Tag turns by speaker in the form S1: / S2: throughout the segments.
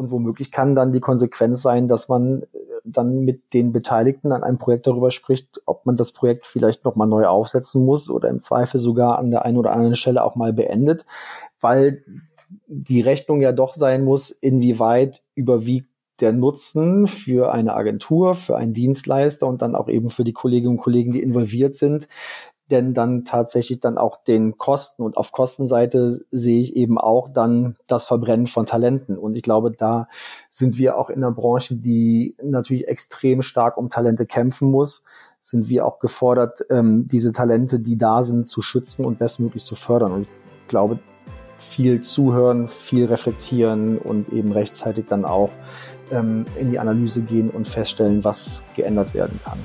S1: Und womöglich kann dann die Konsequenz sein, dass man äh, dann mit den Beteiligten an einem Projekt darüber spricht, ob man das Projekt vielleicht nochmal neu aufsetzen muss oder im Zweifel sogar an der einen oder anderen Stelle auch mal beendet, weil die Rechnung ja doch sein muss, inwieweit überwiegt der Nutzen für eine Agentur, für einen Dienstleister und dann auch eben für die Kolleginnen und Kollegen, die involviert sind, denn dann tatsächlich dann auch den Kosten und auf Kostenseite sehe ich eben auch dann das Verbrennen von Talenten und ich glaube, da sind wir auch in der Branche, die natürlich extrem stark um Talente kämpfen muss, sind wir auch gefordert, ähm, diese Talente, die da sind, zu schützen und bestmöglich zu fördern und ich glaube, viel zuhören, viel reflektieren und eben rechtzeitig dann auch ähm, in die Analyse gehen und feststellen, was geändert werden kann.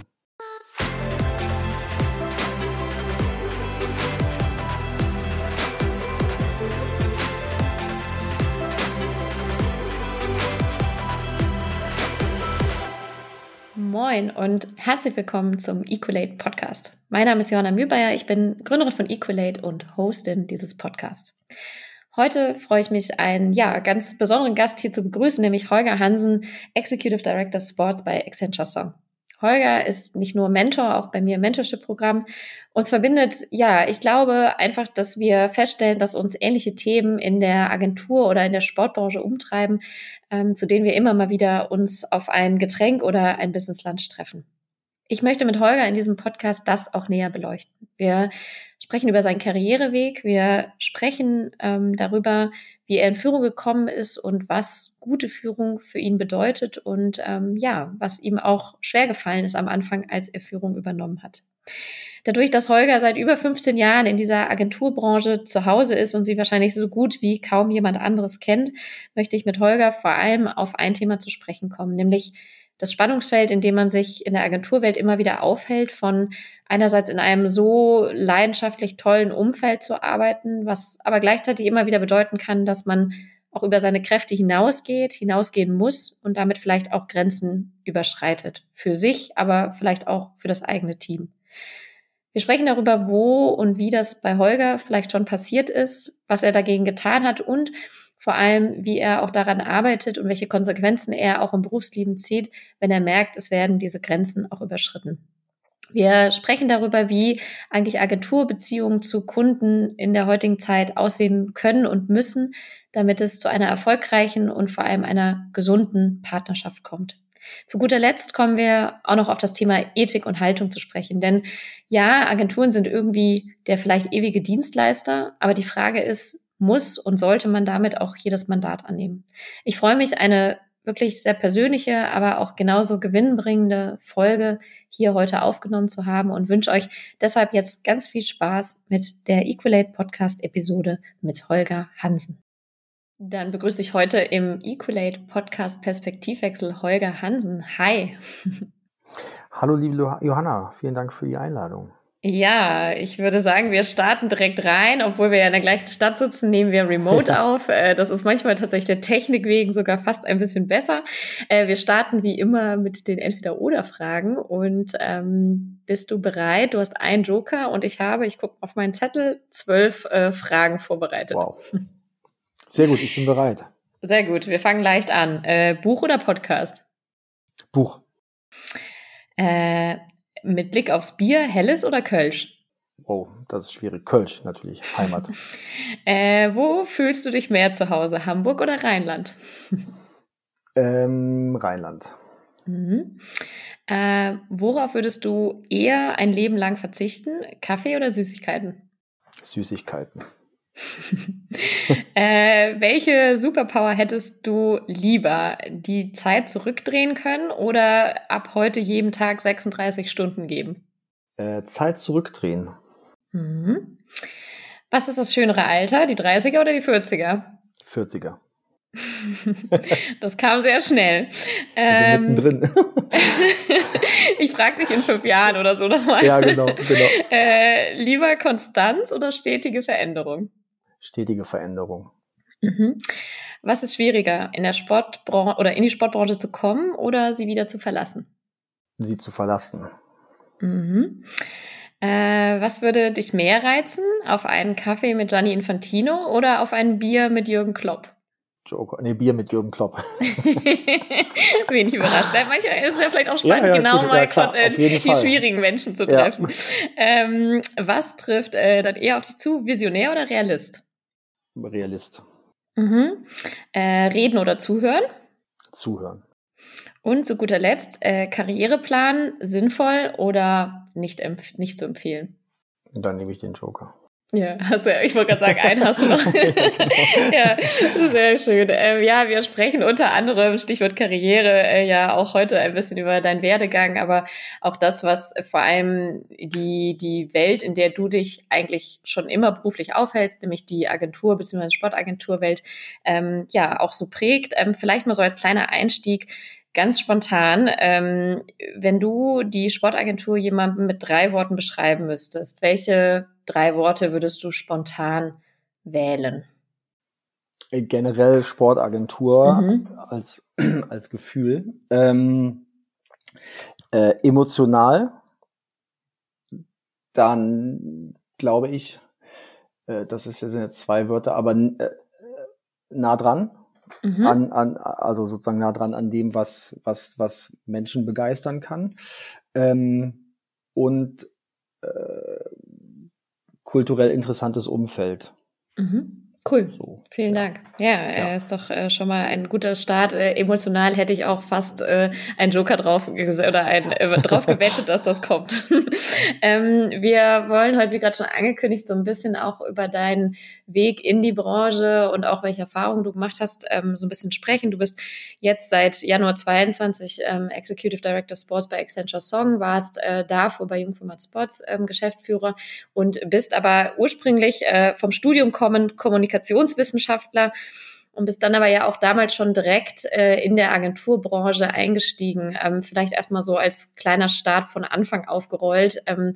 S2: Moin und herzlich willkommen zum Equalate Podcast. Mein Name ist Johanna Mühlbayer, ich bin Gründerin von Equalate und Hostin dieses Podcasts. Heute freue ich mich, einen ja, ganz besonderen Gast hier zu begrüßen, nämlich Holger Hansen, Executive Director Sports bei Accenture Song. Holger ist nicht nur Mentor, auch bei mir im Mentorship-Programm. Uns verbindet, ja, ich glaube einfach, dass wir feststellen, dass uns ähnliche Themen in der Agentur oder in der Sportbranche umtreiben, ähm, zu denen wir immer mal wieder uns auf ein Getränk oder ein Business Lunch treffen. Ich möchte mit Holger in diesem Podcast das auch näher beleuchten. Wir sprechen über seinen Karriereweg, wir sprechen ähm, darüber, wie er in Führung gekommen ist und was gute Führung für ihn bedeutet und ähm, ja, was ihm auch schwer gefallen ist am Anfang, als er Führung übernommen hat. Dadurch, dass Holger seit über 15 Jahren in dieser Agenturbranche zu Hause ist und sie wahrscheinlich so gut wie kaum jemand anderes kennt, möchte ich mit Holger vor allem auf ein Thema zu sprechen kommen, nämlich das Spannungsfeld, in dem man sich in der Agenturwelt immer wieder aufhält, von einerseits in einem so leidenschaftlich tollen Umfeld zu arbeiten, was aber gleichzeitig immer wieder bedeuten kann, dass man auch über seine Kräfte hinausgeht, hinausgehen muss und damit vielleicht auch Grenzen überschreitet. Für sich, aber vielleicht auch für das eigene Team. Wir sprechen darüber, wo und wie das bei Holger vielleicht schon passiert ist, was er dagegen getan hat und vor allem, wie er auch daran arbeitet und welche Konsequenzen er auch im Berufsleben zieht, wenn er merkt, es werden diese Grenzen auch überschritten. Wir sprechen darüber, wie eigentlich Agenturbeziehungen zu Kunden in der heutigen Zeit aussehen können und müssen, damit es zu einer erfolgreichen und vor allem einer gesunden Partnerschaft kommt. Zu guter Letzt kommen wir auch noch auf das Thema Ethik und Haltung zu sprechen. Denn ja, Agenturen sind irgendwie der vielleicht ewige Dienstleister, aber die Frage ist, muss und sollte man damit auch jedes Mandat annehmen. Ich freue mich, eine wirklich sehr persönliche, aber auch genauso gewinnbringende Folge hier heute aufgenommen zu haben und wünsche euch deshalb jetzt ganz viel Spaß mit der Equalate Podcast Episode mit Holger Hansen. Dann begrüße ich heute im Equalate Podcast Perspektivwechsel Holger Hansen. Hi.
S1: Hallo liebe Johanna, vielen Dank für die Einladung.
S2: Ja, ich würde sagen, wir starten direkt rein. Obwohl wir ja in der gleichen Stadt sitzen, nehmen wir remote auf. Äh, das ist manchmal tatsächlich der Technik wegen sogar fast ein bisschen besser. Äh, wir starten wie immer mit den Entweder-Oder-Fragen. Und ähm, bist du bereit? Du hast einen Joker und ich habe, ich gucke auf meinen Zettel, zwölf äh, Fragen vorbereitet.
S1: Wow. Sehr gut, ich bin bereit.
S2: Sehr gut, wir fangen leicht an. Äh, Buch oder Podcast?
S1: Buch.
S2: Äh, mit Blick aufs Bier, Helles oder Kölsch?
S1: Oh, das ist schwierig. Kölsch natürlich, Heimat.
S2: äh, wo fühlst du dich mehr zu Hause, Hamburg oder Rheinland?
S1: ähm, Rheinland.
S2: Mhm. Äh, worauf würdest du eher ein Leben lang verzichten? Kaffee oder Süßigkeiten?
S1: Süßigkeiten.
S2: äh, welche Superpower hättest du lieber? Die Zeit zurückdrehen können oder ab heute jeden Tag 36 Stunden geben?
S1: Äh, Zeit zurückdrehen.
S2: Mhm. Was ist das schönere Alter, die 30er oder die 40er?
S1: 40er.
S2: das kam sehr schnell.
S1: Ähm, mittendrin.
S2: ich frage dich in fünf Jahren oder so nochmal.
S1: Ja, genau. genau.
S2: Äh, lieber Konstanz oder stetige Veränderung?
S1: Stetige Veränderung.
S2: Mhm. Was ist schwieriger, in der Sportbranche oder in die Sportbranche zu kommen oder sie wieder zu verlassen?
S1: Sie zu verlassen.
S2: Mhm. Äh, was würde dich mehr reizen? Auf einen Kaffee mit Gianni Infantino oder auf ein Bier mit Jürgen Klopp?
S1: Joker. Nee, Bier mit Jürgen Klopp.
S2: Wenig überrascht. Manchmal ist es ja vielleicht auch spannend, ja, ja, genau gut, mal ja, klar, äh, die Fall. schwierigen Menschen zu treffen. Ähm, was trifft äh, dann eher auf dich zu? Visionär oder Realist?
S1: Realist.
S2: Mhm. Äh, reden oder zuhören?
S1: Zuhören.
S2: Und zu guter Letzt, äh, Karriereplan sinnvoll oder nicht, nicht zu empfehlen?
S1: Dann nehme ich den Joker.
S2: Ja, hast du, ich wollte gerade sagen, einen hast du noch. ja, sehr schön. Ähm, ja, wir sprechen unter anderem, Stichwort Karriere, äh, ja auch heute ein bisschen über deinen Werdegang, aber auch das, was vor allem die, die Welt, in der du dich eigentlich schon immer beruflich aufhältst, nämlich die Agentur bzw. Sportagenturwelt, ähm, ja, auch so prägt. Ähm, vielleicht mal so als kleiner Einstieg, ganz spontan, ähm, wenn du die Sportagentur jemandem mit drei Worten beschreiben müsstest, welche drei Worte würdest du spontan wählen?
S1: Äh, generell Sportagentur mhm. als, als Gefühl. Ähm, äh, emotional. Dann glaube ich, äh, das ist, sind jetzt zwei Wörter, aber äh, nah dran. Mhm. An, an, also sozusagen nah dran an dem, was, was, was Menschen begeistern kann. Ähm, und äh, kulturell interessantes Umfeld.
S2: Mhm. Cool. So, Vielen ja. Dank. Ja, ja, ist doch äh, schon mal ein guter Start. Äh, emotional hätte ich auch fast äh, einen Joker drauf oder ein, äh, drauf gewettet, dass das kommt. ähm, wir wollen heute, wie gerade schon angekündigt, so ein bisschen auch über deinen Weg in die Branche und auch welche Erfahrungen du gemacht hast, ähm, so ein bisschen sprechen. Du bist jetzt seit Januar 22 ähm, Executive Director Sports bei Accenture Song, warst äh, davor bei Jungformat Sports ähm, Geschäftsführer und bist aber ursprünglich äh, vom Studium kommend Kommunikation Kommunikationswissenschaftler und bist dann aber ja auch damals schon direkt äh, in der Agenturbranche eingestiegen. Ähm, vielleicht erstmal so als kleiner Start von Anfang aufgerollt. Ähm,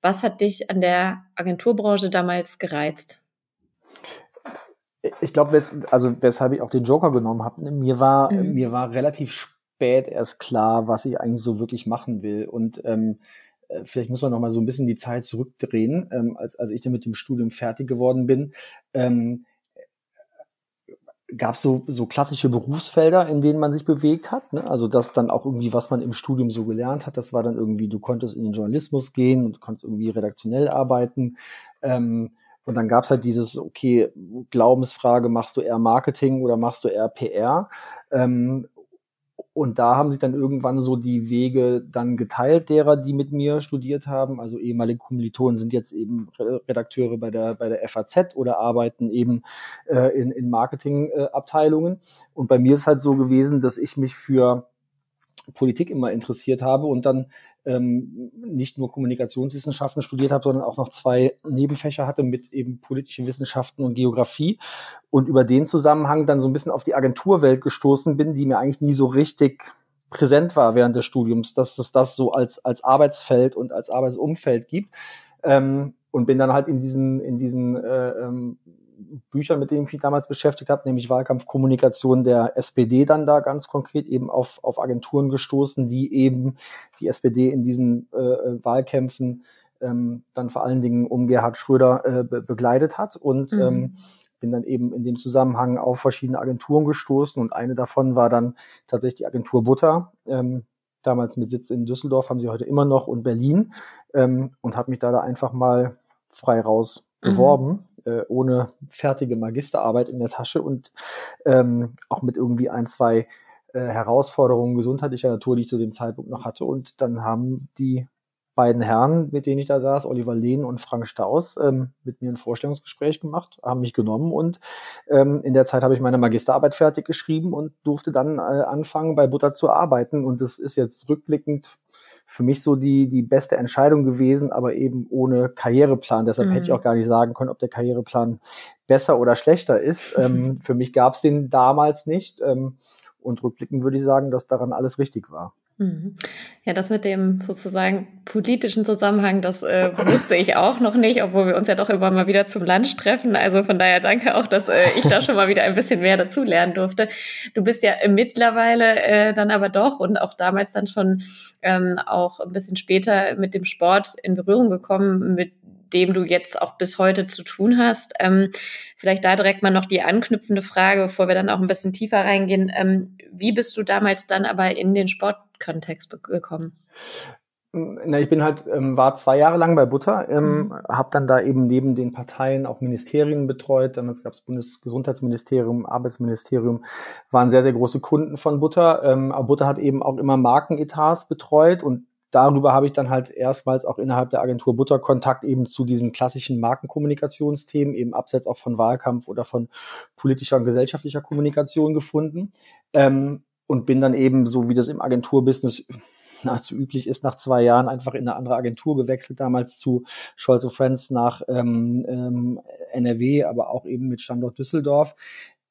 S2: was hat dich an der Agenturbranche damals gereizt?
S1: Ich glaube, wes also weshalb ich auch den Joker genommen habe, ne, mir war mhm. mir war relativ spät erst klar, was ich eigentlich so wirklich machen will und ähm, äh, vielleicht muss man noch mal so ein bisschen die Zeit zurückdrehen, ähm, als, als ich dann mit dem Studium fertig geworden bin, ähm, gab es so, so klassische Berufsfelder, in denen man sich bewegt hat. Ne? Also das dann auch irgendwie, was man im Studium so gelernt hat, das war dann irgendwie, du konntest in den Journalismus gehen und konntest irgendwie redaktionell arbeiten. Ähm, und dann gab es halt dieses, okay, Glaubensfrage, machst du eher Marketing oder machst du eher PR? Ähm, und da haben sich dann irgendwann so die Wege dann geteilt, derer, die mit mir studiert haben. Also ehemalige Kommilitonen sind jetzt eben Redakteure bei der, bei der FAZ oder arbeiten eben äh, in, in Marketingabteilungen. Äh, und bei mir ist halt so gewesen, dass ich mich für Politik immer interessiert habe und dann ähm, nicht nur Kommunikationswissenschaften studiert habe, sondern auch noch zwei Nebenfächer hatte mit eben politische Wissenschaften und Geografie und über den Zusammenhang dann so ein bisschen auf die Agenturwelt gestoßen bin, die mir eigentlich nie so richtig präsent war während des Studiums, dass es das so als, als Arbeitsfeld und als Arbeitsumfeld gibt. Ähm, und bin dann halt in diesen, in diesen äh, ähm, Büchern, mit denen ich mich damals beschäftigt habe, nämlich Wahlkampfkommunikation der SPD dann da ganz konkret eben auf, auf Agenturen gestoßen, die eben die SPD in diesen äh, Wahlkämpfen ähm, dann vor allen Dingen um Gerhard Schröder äh, be begleitet hat. Und mhm. ähm, bin dann eben in dem Zusammenhang auf verschiedene Agenturen gestoßen. Und eine davon war dann tatsächlich die Agentur Butter, ähm, damals mit Sitz in Düsseldorf, haben sie heute immer noch und Berlin. Ähm, und habe mich da, da einfach mal frei raus mhm. beworben äh, ohne fertige Magisterarbeit in der Tasche und ähm, auch mit irgendwie ein, zwei äh, Herausforderungen gesundheitlicher Natur, die ich zu dem Zeitpunkt noch hatte. Und dann haben die beiden Herren, mit denen ich da saß, Oliver Lehn und Frank Staus, ähm, mit mir ein Vorstellungsgespräch gemacht, haben mich genommen und ähm, in der Zeit habe ich meine Magisterarbeit fertig geschrieben und durfte dann äh, anfangen, bei Butter zu arbeiten. Und das ist jetzt rückblickend für mich so die, die beste Entscheidung gewesen, aber eben ohne Karriereplan. Deshalb mhm. hätte ich mhm. auch gar nicht sagen können, ob der Karriereplan besser oder schlechter ist. ähm, für mich gab es den damals nicht. Ähm, und rückblickend würde ich sagen, dass daran alles richtig war.
S2: Mhm. Ja, das mit dem sozusagen politischen Zusammenhang, das äh, wusste ich auch noch nicht, obwohl wir uns ja doch immer mal wieder zum Lunch treffen. Also von daher danke auch, dass äh, ich da schon mal wieder ein bisschen mehr dazulernen durfte. Du bist ja mittlerweile äh, dann aber doch und auch damals dann schon ähm, auch ein bisschen später mit dem Sport in Berührung gekommen, mit dem du jetzt auch bis heute zu tun hast. Ähm, vielleicht da direkt mal noch die anknüpfende Frage, bevor wir dann auch ein bisschen tiefer reingehen. Ähm, wie bist du damals dann aber in den Sportkontext gekommen?
S1: Na, ich bin halt, ähm, war zwei Jahre lang bei Butter, ähm, mhm. habe dann da eben neben den Parteien auch Ministerien betreut. Damals gab es Bundesgesundheitsministerium, Arbeitsministerium, waren sehr, sehr große Kunden von Butter. Ähm, aber Butter hat eben auch immer Markenetats betreut und darüber habe ich dann halt erstmals auch innerhalb der Agentur Butter Kontakt eben zu diesen klassischen Markenkommunikationsthemen, eben abseits auch von Wahlkampf oder von politischer und gesellschaftlicher Kommunikation gefunden. Ähm, und bin dann eben, so wie das im Agenturbusiness nahezu üblich ist, nach zwei Jahren einfach in eine andere Agentur gewechselt, damals zu Scholz Friends nach ähm, ähm, NRW, aber auch eben mit Standort Düsseldorf.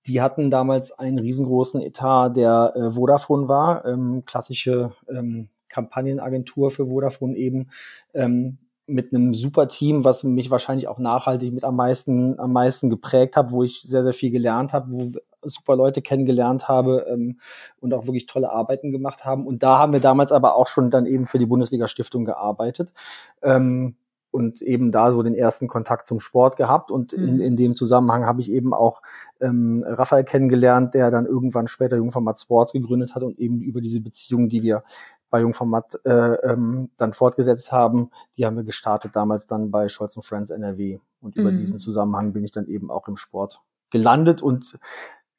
S1: Die hatten damals einen riesengroßen Etat, der äh, Vodafone war, ähm, klassische ähm, Kampagnenagentur für Vodafone eben, ähm, mit einem super Team, was mich wahrscheinlich auch nachhaltig mit am meisten, am meisten geprägt hat, wo ich sehr, sehr viel gelernt habe, wo super Leute kennengelernt habe ähm, und auch wirklich tolle Arbeiten gemacht haben. Und da haben wir damals aber auch schon dann eben für die Bundesliga Stiftung gearbeitet. Ähm, und eben da so den ersten Kontakt zum Sport gehabt. Und in, mhm. in dem Zusammenhang habe ich eben auch ähm, Raphael kennengelernt, der dann irgendwann später Jungformat Sports gegründet hat und eben über diese Beziehung, die wir bei Jungformat äh, ähm, dann fortgesetzt haben, die haben wir gestartet damals dann bei Scholz Friends NRW. Und über mhm. diesen Zusammenhang bin ich dann eben auch im Sport gelandet und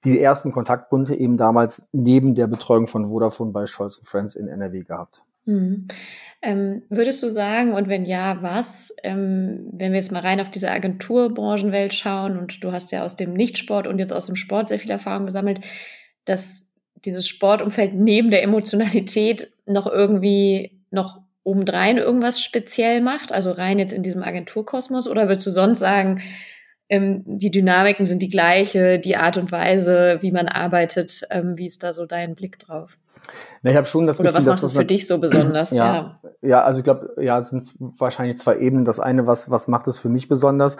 S1: die ersten Kontaktpunkte eben damals neben der Betreuung von Vodafone bei Scholz Friends in NRW gehabt.
S2: Mhm. Ähm, würdest du sagen, und wenn ja, was, ähm, wenn wir jetzt mal rein auf diese Agenturbranchenwelt schauen und du hast ja aus dem Nichtsport und jetzt aus dem Sport sehr viel Erfahrung gesammelt, dass dieses Sportumfeld neben der Emotionalität noch irgendwie noch obendrein irgendwas speziell macht, also rein jetzt in diesem Agenturkosmos, oder würdest du sonst sagen, ähm, die Dynamiken sind die gleiche, die Art und Weise, wie man arbeitet. Ähm, wie ist da so dein Blick drauf?
S1: Na, ich habe schon das
S2: Oder Gefühl, was macht es für dich so besonders?
S1: ja, ja, ja, also ich glaube, ja, es sind wahrscheinlich zwei Ebenen. Das eine, was was macht es für mich besonders?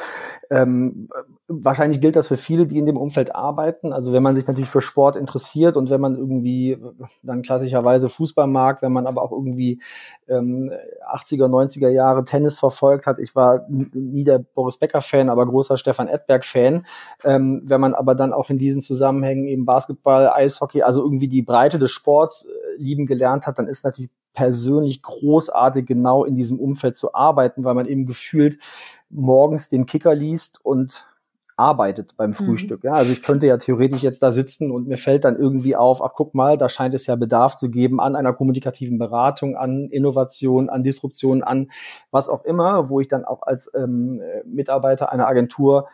S1: Ähm, wahrscheinlich gilt das für viele, die in dem Umfeld arbeiten. Also wenn man sich natürlich für Sport interessiert und wenn man irgendwie dann klassischerweise Fußball mag, wenn man aber auch irgendwie ähm, 80er, 90er Jahre Tennis verfolgt hat. Ich war nie der Boris Becker Fan, aber großer Stefan Edberg Fan. Ähm, wenn man aber dann auch in diesen Zusammenhängen eben Basketball, Eishockey, also irgendwie die Breite des Sports äh, lieben gelernt hat, dann ist natürlich persönlich großartig, genau in diesem Umfeld zu arbeiten, weil man eben gefühlt morgens den Kicker liest und arbeitet beim mhm. Frühstück. Mhm. Ja, also ich könnte ja theoretisch jetzt da sitzen und mir fällt dann irgendwie auf, ach guck mal, da scheint es ja Bedarf zu geben an einer kommunikativen Beratung, an Innovation, an Disruption, an was auch immer, wo ich dann auch als ähm, Mitarbeiter einer Agentur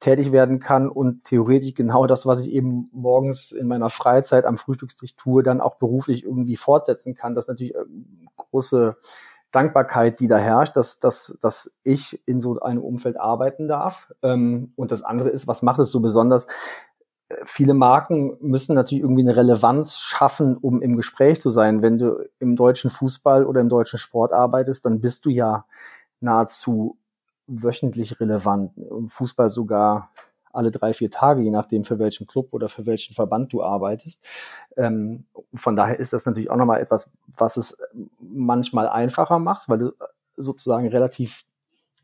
S1: tätig werden kann und theoretisch genau das, was ich eben morgens in meiner Freizeit am Frühstückstisch tue, dann auch beruflich irgendwie fortsetzen kann. Das ist natürlich äh, große Dankbarkeit, die da herrscht, dass, dass, dass ich in so einem Umfeld arbeiten darf. Ähm, und das andere ist, was macht es so besonders? Viele Marken müssen natürlich irgendwie eine Relevanz schaffen, um im Gespräch zu sein. Wenn du im deutschen Fußball oder im deutschen Sport arbeitest, dann bist du ja nahezu wöchentlich relevant. Im Fußball sogar alle drei, vier Tage, je nachdem für welchen Club oder für welchen Verband du arbeitest. Ähm, von daher ist das natürlich auch nochmal etwas, was es manchmal einfacher macht, weil du sozusagen relativ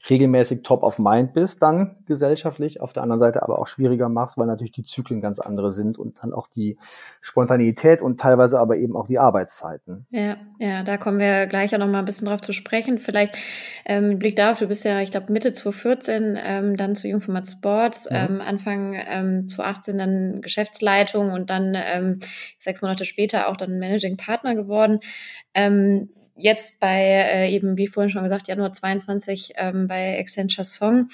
S1: regelmäßig top of mind bist, dann gesellschaftlich, auf der anderen Seite aber auch schwieriger machst, weil natürlich die Zyklen ganz andere sind und dann auch die Spontanität und teilweise aber eben auch die Arbeitszeiten.
S2: Ja, ja, da kommen wir gleich ja noch mal ein bisschen drauf zu sprechen. Vielleicht ähm, Blick darauf, du bist ja, ich glaube, Mitte 2014 ähm, dann zu Jungformat Sports, mhm. ähm, Anfang ähm, 2018 dann Geschäftsleitung und dann ähm, sechs Monate später auch dann Managing Partner geworden. Ähm, jetzt bei äh, eben, wie vorhin schon gesagt, Januar 22 ähm, bei Accenture Song.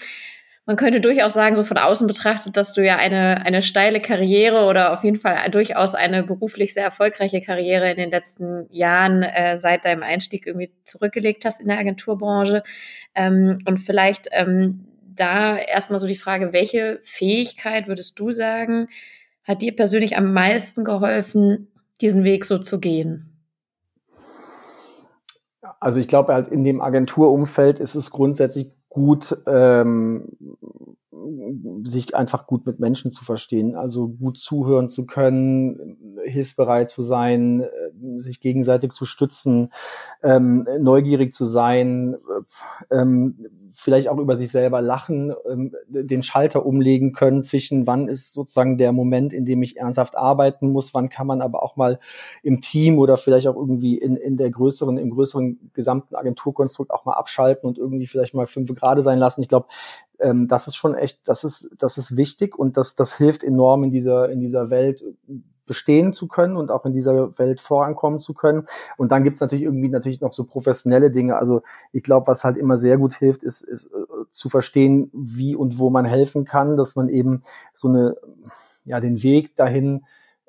S2: Man könnte durchaus sagen, so von außen betrachtet, dass du ja eine, eine steile Karriere oder auf jeden Fall durchaus eine beruflich sehr erfolgreiche Karriere in den letzten Jahren äh, seit deinem Einstieg irgendwie zurückgelegt hast in der Agenturbranche. Ähm, und vielleicht ähm, da erstmal so die Frage, welche Fähigkeit würdest du sagen, hat dir persönlich am meisten geholfen, diesen Weg so zu gehen?
S1: Also ich glaube halt in dem Agenturumfeld ist es grundsätzlich gut, ähm, sich einfach gut mit Menschen zu verstehen, also gut zuhören zu können, hilfsbereit zu sein, äh, sich gegenseitig zu stützen, ähm, neugierig zu sein, äh, ähm, vielleicht auch über sich selber lachen, ähm, den Schalter umlegen können zwischen wann ist sozusagen der Moment, in dem ich ernsthaft arbeiten muss, wann kann man aber auch mal im Team oder vielleicht auch irgendwie in, in der größeren, im größeren gesamten Agenturkonstrukt auch mal abschalten und irgendwie vielleicht mal fünf Grade sein lassen. Ich glaube, ähm, das ist schon echt, das ist, das ist wichtig und das, das hilft enorm in dieser, in dieser Welt bestehen zu können und auch in dieser Welt vorankommen zu können. Und dann gibt's natürlich irgendwie natürlich noch so professionelle Dinge. Also ich glaube, was halt immer sehr gut hilft, ist, ist äh, zu verstehen, wie und wo man helfen kann, dass man eben so eine, ja, den Weg dahin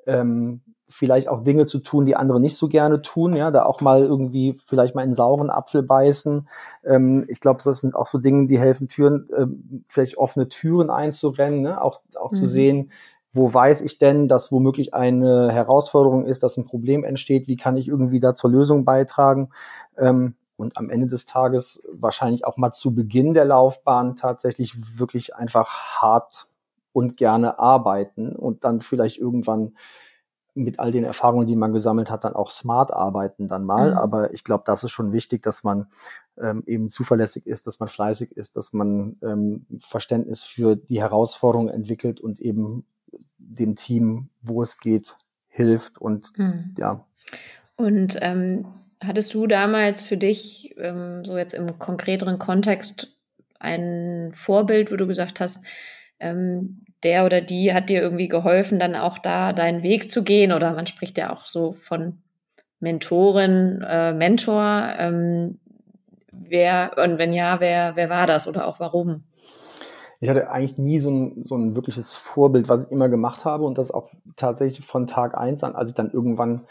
S1: ähm, vielleicht auch Dinge zu tun, die andere nicht so gerne tun, ja, da auch mal irgendwie vielleicht mal einen sauren Apfel beißen. Ähm, ich glaube, das sind auch so Dinge, die helfen, Türen, äh, vielleicht offene Türen einzurennen, ne? auch, auch mhm. zu sehen, wo weiß ich denn, dass womöglich eine Herausforderung ist, dass ein Problem entsteht, wie kann ich irgendwie da zur Lösung beitragen ähm, und am Ende des Tages wahrscheinlich auch mal zu Beginn der Laufbahn tatsächlich wirklich einfach hart und gerne arbeiten und dann vielleicht irgendwann mit all den Erfahrungen, die man gesammelt hat, dann auch smart arbeiten dann mal. Mhm. Aber ich glaube, das ist schon wichtig, dass man ähm, eben zuverlässig ist, dass man fleißig ist, dass man ähm, Verständnis für die Herausforderungen entwickelt und eben dem Team, wo es geht, hilft und mhm. ja.
S2: Und ähm, hattest du damals für dich, ähm, so jetzt im konkreteren Kontext, ein Vorbild, wo du gesagt hast, ähm, der oder die hat dir irgendwie geholfen, dann auch da deinen Weg zu gehen? Oder man spricht ja auch so von Mentorin, äh, Mentor. Ähm, wer, und wenn ja, wer, wer war das oder auch warum?
S1: ich hatte eigentlich nie so ein, so ein wirkliches Vorbild, was ich immer gemacht habe und das auch tatsächlich von Tag eins an, als ich dann irgendwann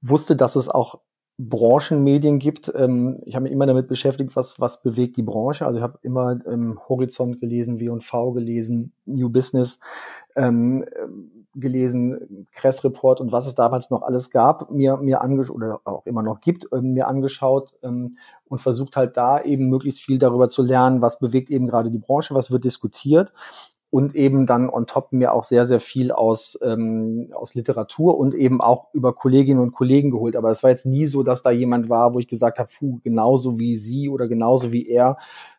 S1: wusste, dass es auch Branchenmedien gibt. Ähm, ich habe mich immer damit beschäftigt, was, was bewegt die Branche. Also ich habe immer ähm, Horizont gelesen, W&V gelesen, New Business. Ähm, gelesen, Kress Report und was es damals noch alles gab, mir, mir angeschaut oder auch immer noch gibt, ähm, mir angeschaut ähm, und versucht halt da eben möglichst viel darüber zu lernen, was bewegt eben gerade die Branche, was wird diskutiert und eben dann on top mir auch sehr, sehr viel aus, ähm, aus Literatur und eben auch über Kolleginnen und Kollegen geholt. Aber es war jetzt nie so, dass da jemand war, wo ich gesagt habe, puh, genauso wie sie oder genauso wie er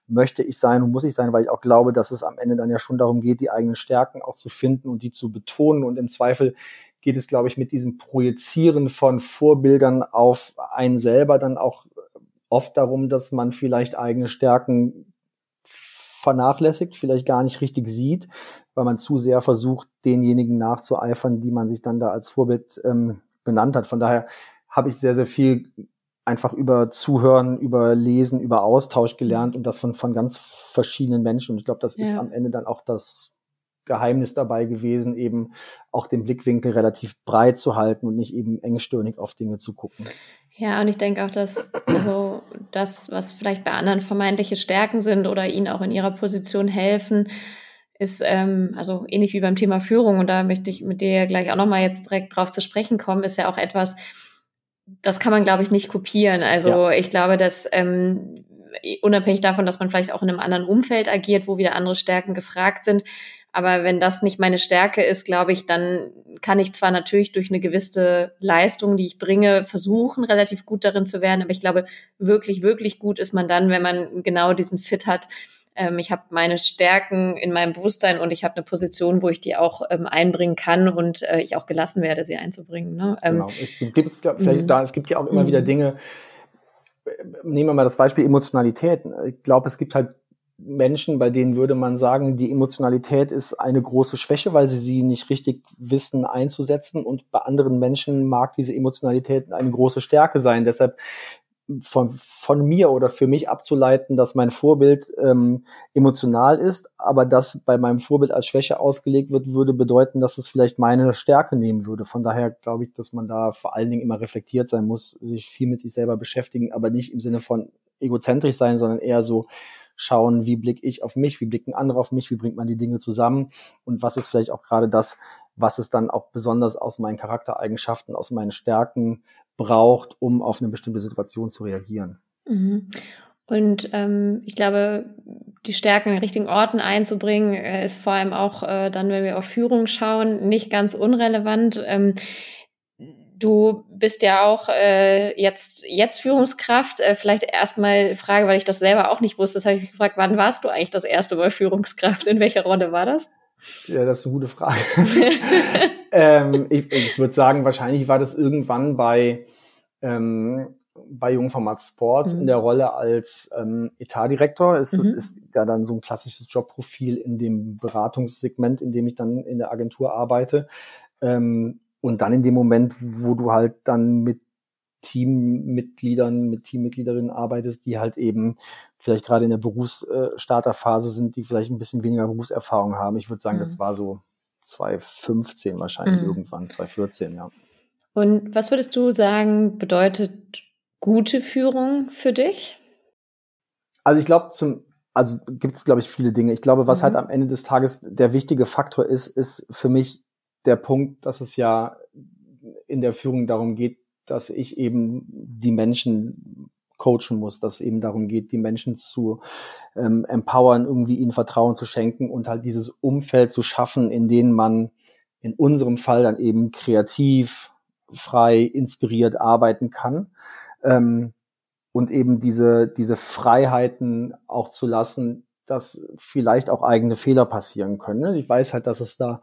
S1: möchte ich sein und muss ich sein, weil ich auch glaube, dass es am Ende dann ja schon darum geht, die eigenen Stärken auch zu finden und die zu betonen. Und im Zweifel geht es, glaube ich, mit diesem Projizieren von Vorbildern auf einen selber dann auch oft darum, dass man vielleicht eigene Stärken vernachlässigt, vielleicht gar nicht richtig sieht, weil man zu sehr versucht, denjenigen nachzueifern, die man sich dann da als Vorbild ähm, benannt hat. Von daher habe ich sehr, sehr viel einfach über Zuhören, über Lesen, über Austausch gelernt und das von, von ganz verschiedenen Menschen. Und ich glaube, das ja. ist am Ende dann auch das Geheimnis dabei gewesen, eben auch den Blickwinkel relativ breit zu halten und nicht eben engstirnig auf Dinge zu gucken.
S2: Ja, und ich denke auch, dass also das, was vielleicht bei anderen vermeintliche Stärken sind oder ihnen auch in ihrer Position helfen, ist ähm, also ähnlich wie beim Thema Führung. Und da möchte ich mit dir gleich auch nochmal jetzt direkt drauf zu sprechen kommen, ist ja auch etwas, das kann man, glaube ich, nicht kopieren. Also ja. ich glaube, dass ähm, unabhängig davon, dass man vielleicht auch in einem anderen Umfeld agiert, wo wieder andere Stärken gefragt sind. Aber wenn das nicht meine Stärke ist, glaube ich, dann kann ich zwar natürlich durch eine gewisse Leistung, die ich bringe, versuchen, relativ gut darin zu werden. Aber ich glaube, wirklich, wirklich gut ist man dann, wenn man genau diesen Fit hat, ähm, ich habe meine Stärken in meinem Bewusstsein und ich habe eine Position, wo ich die auch ähm, einbringen kann und äh, ich auch gelassen werde, sie einzubringen. Ne?
S1: Ähm, genau. Es gibt, ja, vielleicht mhm. da, es gibt ja auch immer wieder mhm. Dinge, nehmen wir mal das Beispiel Emotionalität. Ich glaube, es gibt halt Menschen, bei denen würde man sagen, die Emotionalität ist eine große Schwäche, weil sie sie nicht richtig wissen einzusetzen. Und bei anderen Menschen mag diese Emotionalität eine große Stärke sein. Deshalb von, von mir oder für mich abzuleiten, dass mein Vorbild ähm, emotional ist, aber das bei meinem Vorbild als Schwäche ausgelegt wird, würde bedeuten, dass es vielleicht meine Stärke nehmen würde. Von daher glaube ich, dass man da vor allen Dingen immer reflektiert sein muss, sich viel mit sich selber beschäftigen, aber nicht im Sinne von egozentrisch sein, sondern eher so schauen, wie blicke ich auf mich, wie blicken andere auf mich, wie bringt man die Dinge zusammen und was ist vielleicht auch gerade das, was es dann auch besonders aus meinen Charaktereigenschaften, aus meinen Stärken braucht, um auf eine bestimmte Situation zu reagieren.
S2: Mhm. Und ähm, ich glaube, die Stärken in richtigen Orten einzubringen, äh, ist vor allem auch äh, dann, wenn wir auf Führung schauen, nicht ganz unrelevant. Ähm, Du bist ja auch äh, jetzt, jetzt Führungskraft. Äh, vielleicht erstmal Frage, weil ich das selber auch nicht wusste. Das habe ich mich gefragt, wann warst du eigentlich das erste Mal Führungskraft? In welcher Rolle war das?
S1: Ja, das ist eine gute Frage. ähm, ich ich würde sagen, wahrscheinlich war das irgendwann bei, ähm, bei Jungformat Sports mhm. in der Rolle als ähm, Etatdirektor. Ist, mhm. ist ja dann so ein klassisches Jobprofil in dem Beratungssegment, in dem ich dann in der Agentur arbeite. Ähm, und dann in dem Moment, wo du halt dann mit Teammitgliedern, mit Teammitgliederinnen arbeitest, die halt eben vielleicht gerade in der Berufsstarterphase sind, die vielleicht ein bisschen weniger Berufserfahrung haben. Ich würde sagen, mhm. das war so 2015 wahrscheinlich mhm. irgendwann, 2014, ja.
S2: Und was würdest du sagen, bedeutet gute Führung für dich?
S1: Also ich glaube, zum, also gibt es, glaube ich, viele Dinge. Ich glaube, was halt mhm. halt am Ende des Tages der wichtige Faktor ist, ist für mich der Punkt, dass es ja in der Führung darum geht, dass ich eben die Menschen coachen muss, dass es eben darum geht, die Menschen zu ähm, empowern, irgendwie ihnen Vertrauen zu schenken und halt dieses Umfeld zu schaffen, in dem man in unserem Fall dann eben kreativ, frei, inspiriert arbeiten kann. Ähm, und eben diese, diese Freiheiten auch zu lassen, dass vielleicht auch eigene Fehler passieren können. Ich weiß halt, dass es da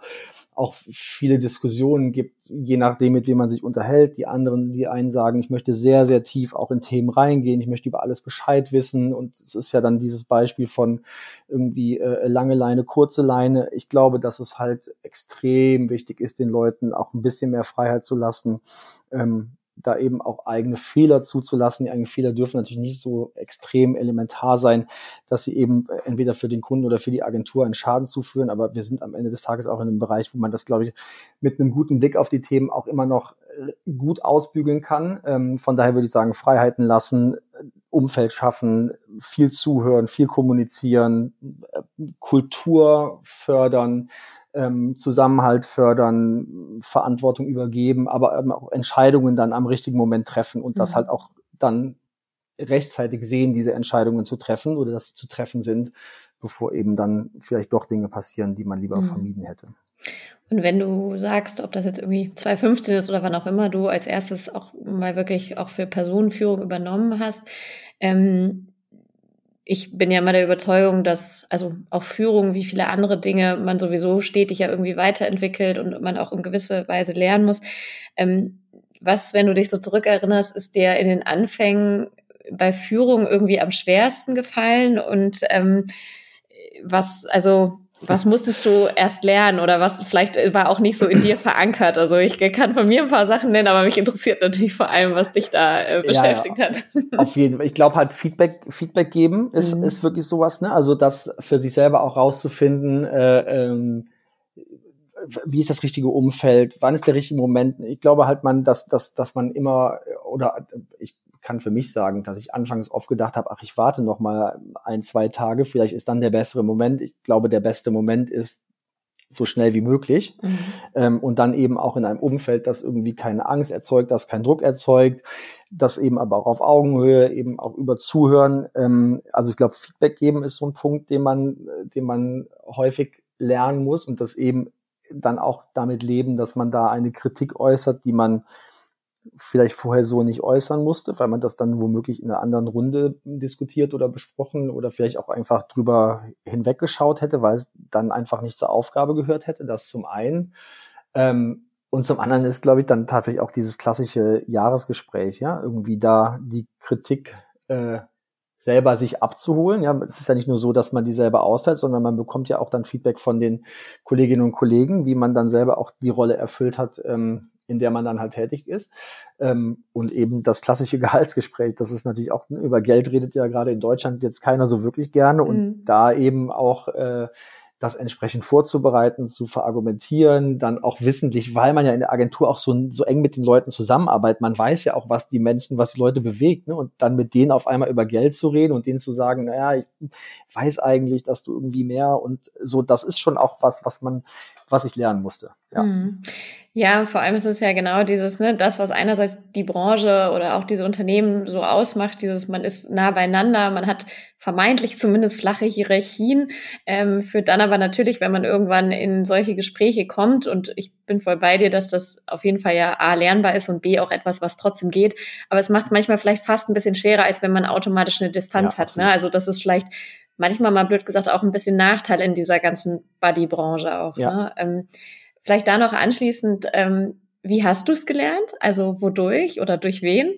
S1: auch viele Diskussionen gibt, je nachdem, mit wem man sich unterhält. Die anderen, die einen sagen, ich möchte sehr, sehr tief auch in Themen reingehen, ich möchte über alles Bescheid wissen. Und es ist ja dann dieses Beispiel von irgendwie äh, lange Leine, kurze Leine. Ich glaube, dass es halt extrem wichtig ist, den Leuten auch ein bisschen mehr Freiheit zu lassen. Ähm, da eben auch eigene Fehler zuzulassen. Die eigenen Fehler dürfen natürlich nicht so extrem elementar sein, dass sie eben entweder für den Kunden oder für die Agentur einen Schaden zuführen. Aber wir sind am Ende des Tages auch in einem Bereich, wo man das, glaube ich, mit einem guten Blick auf die Themen auch immer noch äh, gut ausbügeln kann. Ähm, von daher würde ich sagen, Freiheiten lassen, Umfeld schaffen, viel zuhören, viel kommunizieren, äh, Kultur fördern, ähm, Zusammenhalt fördern, Verantwortung übergeben, aber eben auch Entscheidungen dann am richtigen Moment treffen und mhm. das halt auch dann rechtzeitig sehen, diese Entscheidungen zu treffen oder dass sie zu treffen sind, bevor eben dann vielleicht doch Dinge passieren, die man lieber mhm. vermieden hätte.
S2: Und wenn du sagst, ob das jetzt irgendwie 2015 ist oder wann auch immer du als erstes auch mal wirklich auch für Personenführung übernommen hast, ähm, ich bin ja immer der Überzeugung, dass also auch Führung wie viele andere Dinge man sowieso stetig ja irgendwie weiterentwickelt und man auch in gewisser Weise lernen muss. Ähm, was, wenn du dich so zurückerinnerst, ist dir in den Anfängen bei Führung irgendwie am schwersten gefallen und ähm, was, also was musstest du erst lernen oder was vielleicht war auch nicht so in dir verankert? Also ich kann von mir ein paar Sachen nennen, aber mich interessiert natürlich vor allem, was dich da äh, beschäftigt ja, ja. hat.
S1: Auf jeden Fall. Ich glaube halt Feedback, Feedback geben ist, mhm. ist wirklich sowas, ne? Also das für sich selber auch rauszufinden, äh, ähm, wie ist das richtige Umfeld, wann ist der richtige Moment? Ich glaube halt man, dass, dass, dass man immer oder ich kann für mich sagen, dass ich anfangs oft gedacht habe, ach, ich warte noch mal ein, zwei Tage, vielleicht ist dann der bessere Moment. Ich glaube, der beste Moment ist so schnell wie möglich mhm. ähm, und dann eben auch in einem Umfeld, das irgendwie keine Angst erzeugt, das keinen Druck erzeugt, das eben aber auch auf Augenhöhe, eben auch über Zuhören. Ähm, also ich glaube, Feedback geben ist so ein Punkt, den man, den man häufig lernen muss und das eben dann auch damit leben, dass man da eine Kritik äußert, die man vielleicht vorher so nicht äußern musste, weil man das dann womöglich in einer anderen Runde diskutiert oder besprochen oder vielleicht auch einfach drüber hinweggeschaut hätte, weil es dann einfach nicht zur Aufgabe gehört hätte. Das zum einen. Ähm, und zum anderen ist, glaube ich, dann tatsächlich auch dieses klassische Jahresgespräch, ja, irgendwie da die Kritik äh, selber sich abzuholen. Ja, es ist ja nicht nur so, dass man die selber austeilt, sondern man bekommt ja auch dann Feedback von den Kolleginnen und Kollegen, wie man dann selber auch die Rolle erfüllt hat, ähm, in der man dann halt tätig ist. Ähm, und eben das klassische Gehaltsgespräch, das ist natürlich auch, ne, über Geld redet ja gerade in Deutschland jetzt keiner so wirklich gerne und mhm. da eben auch äh, das entsprechend vorzubereiten, zu verargumentieren, dann auch wissentlich, weil man ja in der Agentur auch so, so eng mit den Leuten zusammenarbeitet. Man weiß ja auch, was die Menschen, was die Leute bewegt, ne? Und dann mit denen auf einmal über Geld zu reden und denen zu sagen, naja, ich weiß eigentlich, dass du irgendwie mehr und so, das ist schon auch was, was man was ich lernen musste. Ja. Mhm.
S2: Ja, vor allem ist es ja genau dieses, ne, das, was einerseits die Branche oder auch diese Unternehmen so ausmacht, dieses, man ist nah beieinander, man hat vermeintlich zumindest flache Hierarchien, ähm, führt dann aber natürlich, wenn man irgendwann in solche Gespräche kommt, und ich bin voll bei dir, dass das auf jeden Fall ja A lernbar ist und B auch etwas, was trotzdem geht, aber es macht es manchmal vielleicht fast ein bisschen schwerer, als wenn man automatisch eine Distanz ja, hat. Ne? Also das ist vielleicht manchmal mal blöd gesagt auch ein bisschen Nachteil in dieser ganzen Buddy-Branche auch. Ja. Ne? Ähm, Vielleicht da noch anschließend, ähm, wie hast du es gelernt? Also wodurch oder durch wen?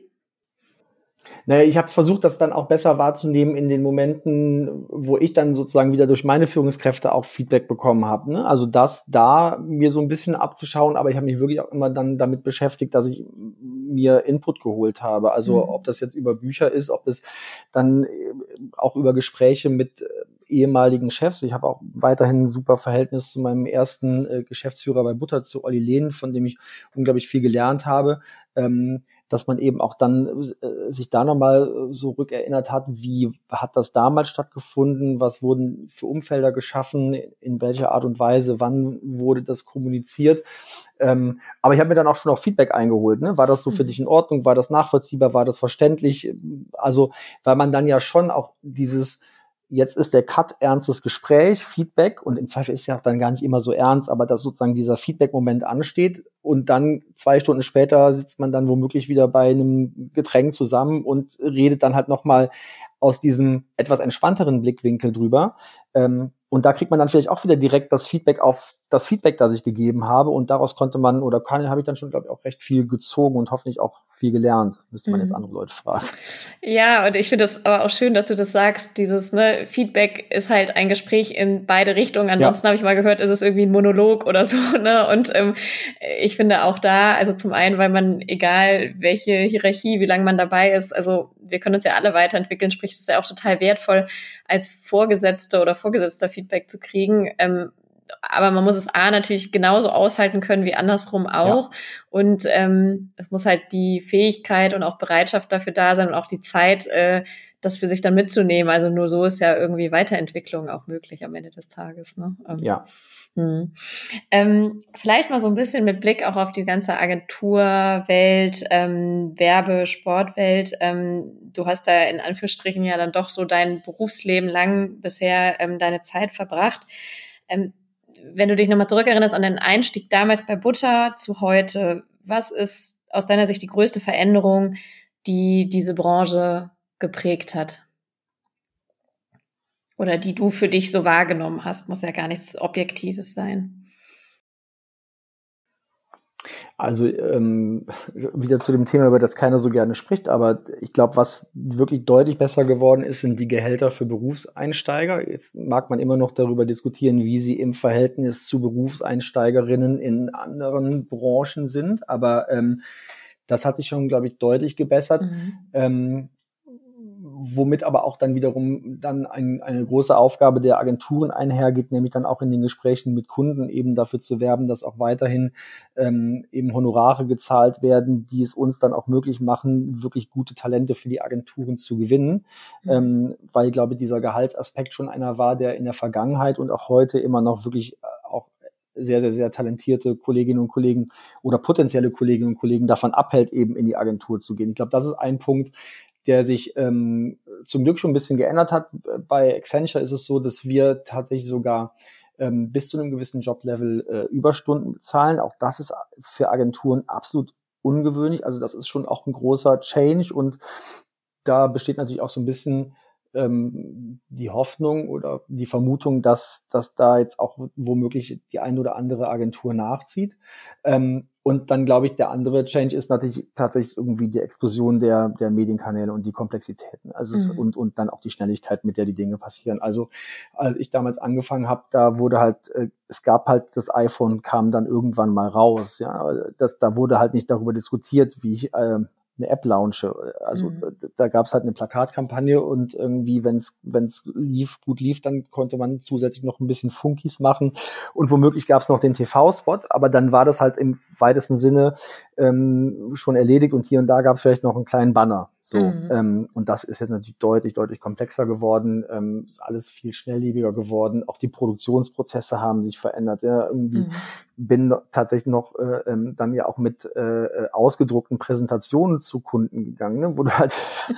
S1: Naja, ich habe versucht, das dann auch besser wahrzunehmen in den Momenten, wo ich dann sozusagen wieder durch meine Führungskräfte auch Feedback bekommen habe. Ne? Also das da mir so ein bisschen abzuschauen, aber ich habe mich wirklich auch immer dann damit beschäftigt, dass ich mir Input geholt habe. Also mhm. ob das jetzt über Bücher ist, ob es dann äh, auch über Gespräche mit äh, ehemaligen Chefs. Ich habe auch weiterhin ein super Verhältnis zu meinem ersten äh, Geschäftsführer bei Butter, zu Olli Lehn, von dem ich unglaublich viel gelernt habe. Ähm, dass man eben auch dann äh, sich da nochmal äh, so rückerinnert hat, wie hat das damals stattgefunden, was wurden für Umfelder geschaffen, in welcher Art und Weise, wann wurde das kommuniziert. Ähm, aber ich habe mir dann auch schon auch Feedback eingeholt. Ne? War das so für mhm. dich in Ordnung? War das nachvollziehbar? War das verständlich? Also, weil man dann ja schon auch dieses jetzt ist der Cut ernstes Gespräch, Feedback und im Zweifel ist ja auch dann gar nicht immer so ernst, aber dass sozusagen dieser Feedback-Moment ansteht und dann zwei Stunden später sitzt man dann womöglich wieder bei einem Getränk zusammen und redet dann halt nochmal aus diesem etwas entspannteren Blickwinkel drüber. Ähm, und da kriegt man dann vielleicht auch wieder direkt das Feedback auf das Feedback, das ich gegeben habe. Und daraus konnte man oder kann, habe ich dann schon, glaube ich, auch recht viel gezogen und hoffentlich auch viel gelernt. Müsste man mhm. jetzt andere Leute fragen.
S2: Ja, und ich finde es aber auch schön, dass du das sagst. Dieses ne, Feedback ist halt ein Gespräch in beide Richtungen. Ansonsten ja. habe ich mal gehört, ist es irgendwie ein Monolog oder so. Ne? Und ähm, ich finde auch da, also zum einen, weil man, egal welche Hierarchie, wie lange man dabei ist, also wir können uns ja alle weiterentwickeln, sprich, es ist ja auch total wertvoll, als Vorgesetzte oder Vorgesetzter Feedback zu kriegen. Ähm, aber man muss es A natürlich genauso aushalten können wie andersrum auch. Ja. Und ähm, es muss halt die Fähigkeit und auch Bereitschaft dafür da sein und auch die Zeit, äh, das für sich dann mitzunehmen. Also nur so ist ja irgendwie Weiterentwicklung auch möglich am Ende des Tages. Ne?
S1: Ähm, ja.
S2: Hm. Ähm, vielleicht mal so ein bisschen mit Blick auch auf die ganze Agenturwelt, ähm, Werbe, Sportwelt. Ähm, du hast da in Anführungsstrichen ja dann doch so dein Berufsleben lang bisher ähm, deine Zeit verbracht. Ähm, wenn du dich nochmal zurückerinnerst an den Einstieg damals bei Butter zu heute, was ist aus deiner Sicht die größte Veränderung, die diese Branche geprägt hat? Oder die du für dich so wahrgenommen hast, muss ja gar nichts Objektives sein.
S1: Also ähm, wieder zu dem Thema, über das keiner so gerne spricht, aber ich glaube, was wirklich deutlich besser geworden ist, sind die Gehälter für Berufseinsteiger. Jetzt mag man immer noch darüber diskutieren, wie sie im Verhältnis zu Berufseinsteigerinnen in anderen Branchen sind, aber ähm, das hat sich schon, glaube ich, deutlich gebessert. Mhm. Ähm, womit aber auch dann wiederum dann ein, eine große Aufgabe der Agenturen einhergeht, nämlich dann auch in den Gesprächen mit Kunden eben dafür zu werben, dass auch weiterhin ähm, eben Honorare gezahlt werden, die es uns dann auch möglich machen, wirklich gute Talente für die Agenturen zu gewinnen, mhm. ähm, weil ich glaube, dieser Gehaltsaspekt schon einer war, der in der Vergangenheit und auch heute immer noch wirklich äh, auch sehr, sehr, sehr talentierte Kolleginnen und Kollegen oder potenzielle Kolleginnen und Kollegen davon abhält, eben in die Agentur zu gehen. Ich glaube, das ist ein Punkt, der sich ähm, zum Glück schon ein bisschen geändert hat. Bei Accenture ist es so, dass wir tatsächlich sogar ähm, bis zu einem gewissen Joblevel äh, Überstunden bezahlen. Auch das ist für Agenturen absolut ungewöhnlich. Also das ist schon auch ein großer Change und da besteht natürlich auch so ein bisschen ähm, die Hoffnung oder die Vermutung, dass, dass da jetzt auch womöglich die eine oder andere Agentur nachzieht. Ähm, und dann glaube ich, der andere Change ist natürlich tatsächlich irgendwie die Explosion der, der Medienkanäle und die Komplexitäten. Also mhm. und, und dann auch die Schnelligkeit, mit der die Dinge passieren. Also als ich damals angefangen habe, da wurde halt, äh, es gab halt das iPhone, kam dann irgendwann mal raus. Ja, das, da wurde halt nicht darüber diskutiert, wie ich äh, eine App launche. Also mhm. da gab es halt eine Plakatkampagne und irgendwie, wenn es lief, gut lief, dann konnte man zusätzlich noch ein bisschen Funkis machen und womöglich gab es noch den TV-Spot, aber dann war das halt im weitesten Sinne ähm, schon erledigt und hier und da gab es vielleicht noch einen kleinen Banner. So, mhm. ähm, und das ist jetzt natürlich deutlich, deutlich komplexer geworden, ähm, ist alles viel schnelllebiger geworden. Auch die Produktionsprozesse haben sich verändert. Ja, irgendwie mhm. bin tatsächlich noch äh, ähm, dann ja auch mit äh, äh, ausgedruckten Präsentationen zu Kunden gegangen, ne, wo du halt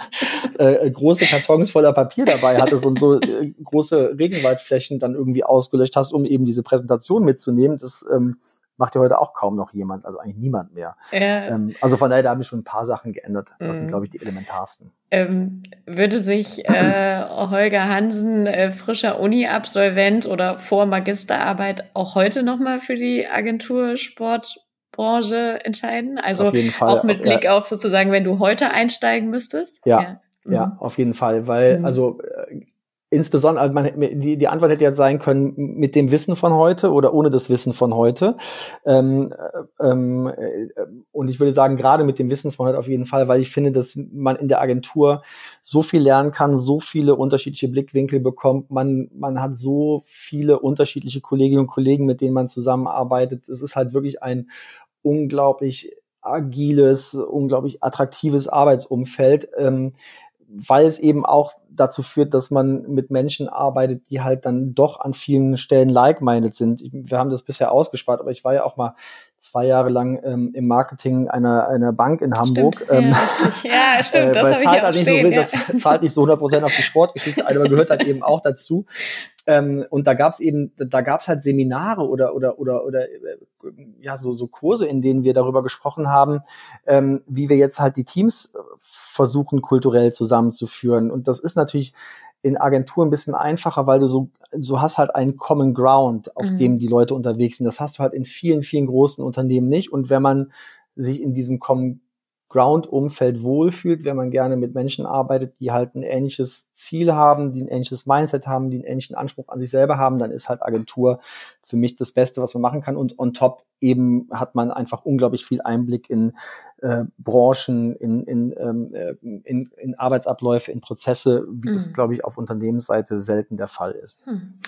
S1: äh, große Kartons voller Papier dabei hattest und so äh, große Regenwaldflächen dann irgendwie ausgelöscht hast, um eben diese Präsentation mitzunehmen. Das ähm, macht ja heute auch kaum noch jemand, also eigentlich niemand mehr. Ja. Ähm, also von daher, da haben sich schon ein paar Sachen geändert. Das mhm. sind, glaube ich, die elementarsten.
S2: Ähm, würde sich äh, Holger Hansen, äh, frischer Uni-Absolvent oder vor Magisterarbeit, auch heute nochmal für die Agentur Sportbranche entscheiden? Also auf jeden Fall. auch mit Blick auf sozusagen, wenn du heute einsteigen müsstest?
S1: Ja. ja. Mhm. auf jeden Fall, weil mhm. also äh, insbesondere, also man, die, die Antwort hätte jetzt sein können, mit dem Wissen von heute oder ohne das Wissen von heute. Ähm, äh, ähm, äh, und ich würde sagen, gerade mit dem Wissen von heute auf jeden Fall, weil ich finde, dass man in der Agentur so viel lernen kann, so viele unterschiedliche Blickwinkel bekommt. Man, man hat so viele unterschiedliche Kolleginnen und Kollegen, mit denen man zusammenarbeitet. Es ist halt wirklich ein unglaublich agiles, unglaublich attraktives Arbeitsumfeld. Ähm, weil es eben auch dazu führt, dass man mit Menschen arbeitet, die halt dann doch an vielen Stellen like-minded sind. Wir haben das bisher ausgespart, aber ich war ja auch mal zwei Jahre lang ähm, im Marketing einer, einer Bank in Hamburg.
S2: Stimmt, ähm, ja, ja, stimmt, äh, das habe ich ja auch stehen,
S1: so, ja. Das zahlt nicht so 100 Prozent auf die Sportgeschichte ein, aber gehört halt eben auch dazu. Ähm, und da gab's eben, da gab's halt Seminare oder oder oder oder äh, ja so so Kurse, in denen wir darüber gesprochen haben, ähm, wie wir jetzt halt die Teams äh, versuchen kulturell zusammenzuführen. Und das ist natürlich in Agenturen ein bisschen einfacher, weil du so so hast halt einen Common Ground, auf mhm. dem die Leute unterwegs sind. Das hast du halt in vielen vielen großen Unternehmen nicht. Und wenn man sich in diesem Common Ground-Umfeld wohlfühlt, wenn man gerne mit Menschen arbeitet, die halt ein ähnliches Ziel haben, die ein ähnliches Mindset haben, die einen ähnlichen Anspruch an sich selber haben, dann ist halt Agentur für mich das Beste, was man machen kann. Und on top eben hat man einfach unglaublich viel Einblick in äh, Branchen, in, in, ähm, äh, in, in Arbeitsabläufe, in Prozesse, wie mhm. das, glaube ich, auf Unternehmensseite selten der Fall ist. Mhm.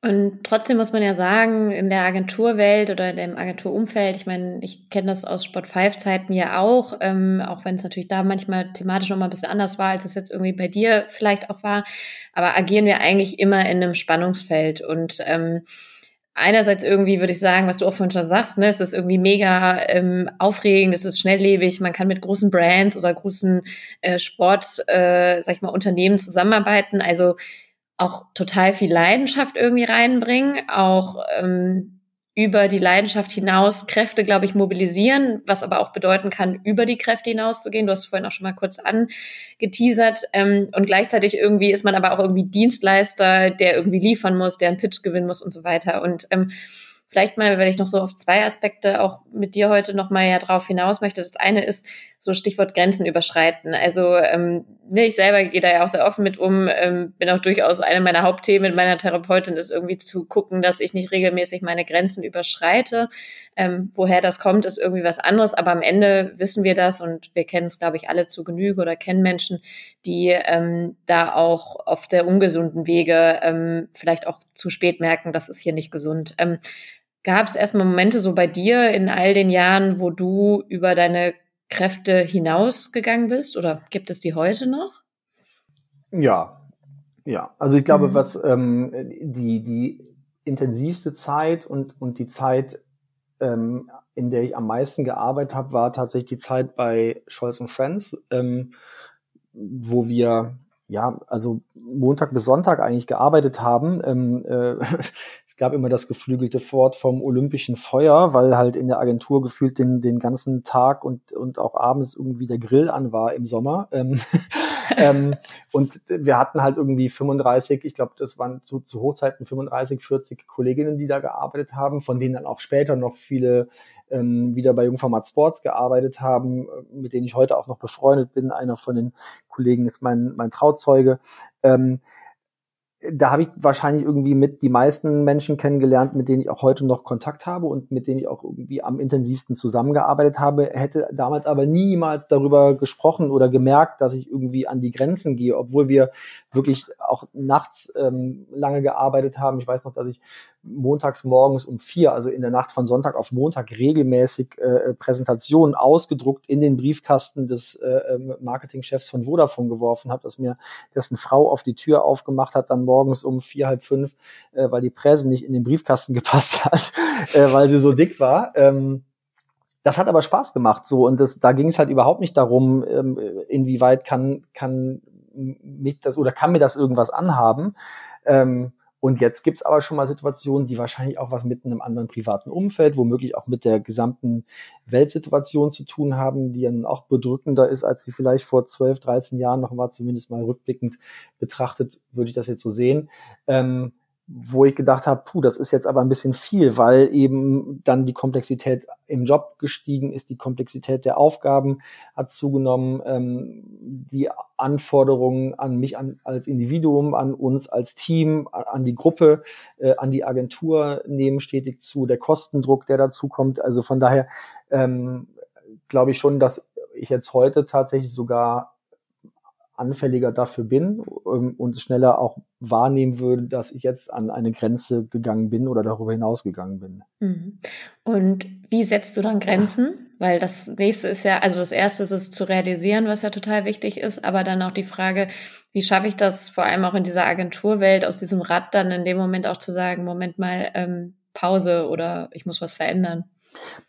S2: Und trotzdem muss man ja sagen, in der Agenturwelt oder dem Agenturumfeld, ich meine, ich kenne das aus Spot 5 Zeiten ja auch, ähm, auch wenn es natürlich da manchmal thematisch nochmal ein bisschen anders war, als es jetzt irgendwie bei dir vielleicht auch war, aber agieren wir eigentlich immer in einem Spannungsfeld und ähm, einerseits irgendwie würde ich sagen, was du auch vorhin schon sagst, ne, es ist irgendwie mega ähm, aufregend, es ist schnelllebig, man kann mit großen Brands oder großen äh, Sport, äh, sag ich mal, Unternehmen zusammenarbeiten. Also auch total viel Leidenschaft irgendwie reinbringen, auch ähm, über die Leidenschaft hinaus Kräfte, glaube ich, mobilisieren, was aber auch bedeuten kann, über die Kräfte hinauszugehen. Du hast vorhin auch schon mal kurz angeteasert. Ähm, und gleichzeitig irgendwie ist man aber auch irgendwie Dienstleister, der irgendwie liefern muss, der einen Pitch gewinnen muss und so weiter. Und ähm, Vielleicht mal, weil ich noch so auf zwei Aspekte auch mit dir heute noch mal ja drauf hinaus möchte. Das eine ist so Stichwort Grenzen überschreiten. Also ähm, ne, ich selber gehe da ja auch sehr offen mit um, ähm, bin auch durchaus eine meiner Hauptthemen mit meiner Therapeutin ist irgendwie zu gucken, dass ich nicht regelmäßig meine Grenzen überschreite. Ähm, woher das kommt, ist irgendwie was anderes, aber am Ende wissen wir das und wir kennen es, glaube ich, alle zu Genüge oder kennen Menschen, die ähm, da auch auf der ungesunden Wege ähm, vielleicht auch zu spät merken, das ist hier nicht gesund. Ähm, Gab es erstmal Momente so bei dir in all den Jahren, wo du über deine Kräfte hinausgegangen bist oder gibt es die heute noch?
S1: Ja, ja. Also ich glaube, mhm. was ähm, die, die intensivste Zeit und, und die Zeit, ähm, in der ich am meisten gearbeitet habe, war tatsächlich die Zeit bei Scholz Friends, ähm, wo wir ja, also Montag bis Sonntag eigentlich gearbeitet haben. Ähm, äh, gab immer das geflügelte Wort vom olympischen Feuer, weil halt in der Agentur gefühlt den, den ganzen Tag und, und auch abends irgendwie der Grill an war im Sommer. Ähm, ähm, und wir hatten halt irgendwie 35, ich glaube, das waren zu, zu Hochzeiten 35, 40 Kolleginnen, die da gearbeitet haben, von denen dann auch später noch viele ähm, wieder bei Jungformat Sports gearbeitet haben, mit denen ich heute auch noch befreundet bin. Einer von den Kollegen ist mein, mein Trauzeuge. Ähm, da habe ich wahrscheinlich irgendwie mit die meisten Menschen kennengelernt, mit denen ich auch heute noch Kontakt habe und mit denen ich auch irgendwie am intensivsten zusammengearbeitet habe, hätte damals aber niemals darüber gesprochen oder gemerkt, dass ich irgendwie an die Grenzen gehe, obwohl wir wirklich auch nachts ähm, lange gearbeitet haben. Ich weiß noch, dass ich montags morgens um vier, also in der Nacht von Sonntag auf Montag, regelmäßig äh, Präsentationen ausgedruckt in den Briefkasten des äh, ähm, Marketingchefs von Vodafone geworfen habe, dass mir dessen Frau auf die Tür aufgemacht hat, dann morgens um vier, halb fünf, äh, weil die Präse nicht in den Briefkasten gepasst hat, äh, weil sie so dick war. Ähm, das hat aber Spaß gemacht so und das, da ging es halt überhaupt nicht darum, ähm, inwieweit kann kann mich das oder kann mir das irgendwas anhaben. Ähm, und jetzt gibt's aber schon mal Situationen, die wahrscheinlich auch was mit einem anderen privaten Umfeld, womöglich auch mit der gesamten Weltsituation zu tun haben, die dann auch bedrückender ist, als sie vielleicht vor 12, 13 Jahren noch war, zumindest mal rückblickend betrachtet, würde ich das jetzt so sehen. Ähm, wo ich gedacht habe, puh, das ist jetzt aber ein bisschen viel, weil eben dann die Komplexität im Job gestiegen ist, die Komplexität der Aufgaben hat zugenommen, ähm, die Anforderungen an mich an, als Individuum, an uns als Team, an die Gruppe, äh, an die Agentur nehmen stetig zu, der Kostendruck, der dazu kommt. Also von daher ähm, glaube ich schon, dass ich jetzt heute tatsächlich sogar anfälliger dafür bin ähm, und schneller auch wahrnehmen würde, dass ich jetzt an eine Grenze gegangen bin oder darüber hinaus gegangen bin.
S2: Mhm. Und wie setzt du dann Grenzen? Weil das nächste ist ja, also das erste ist es zu realisieren, was ja total wichtig ist, aber dann auch die Frage, wie schaffe ich das vor allem auch in dieser Agenturwelt, aus diesem Rad dann in dem Moment auch zu sagen, Moment mal, ähm, Pause oder ich muss was verändern?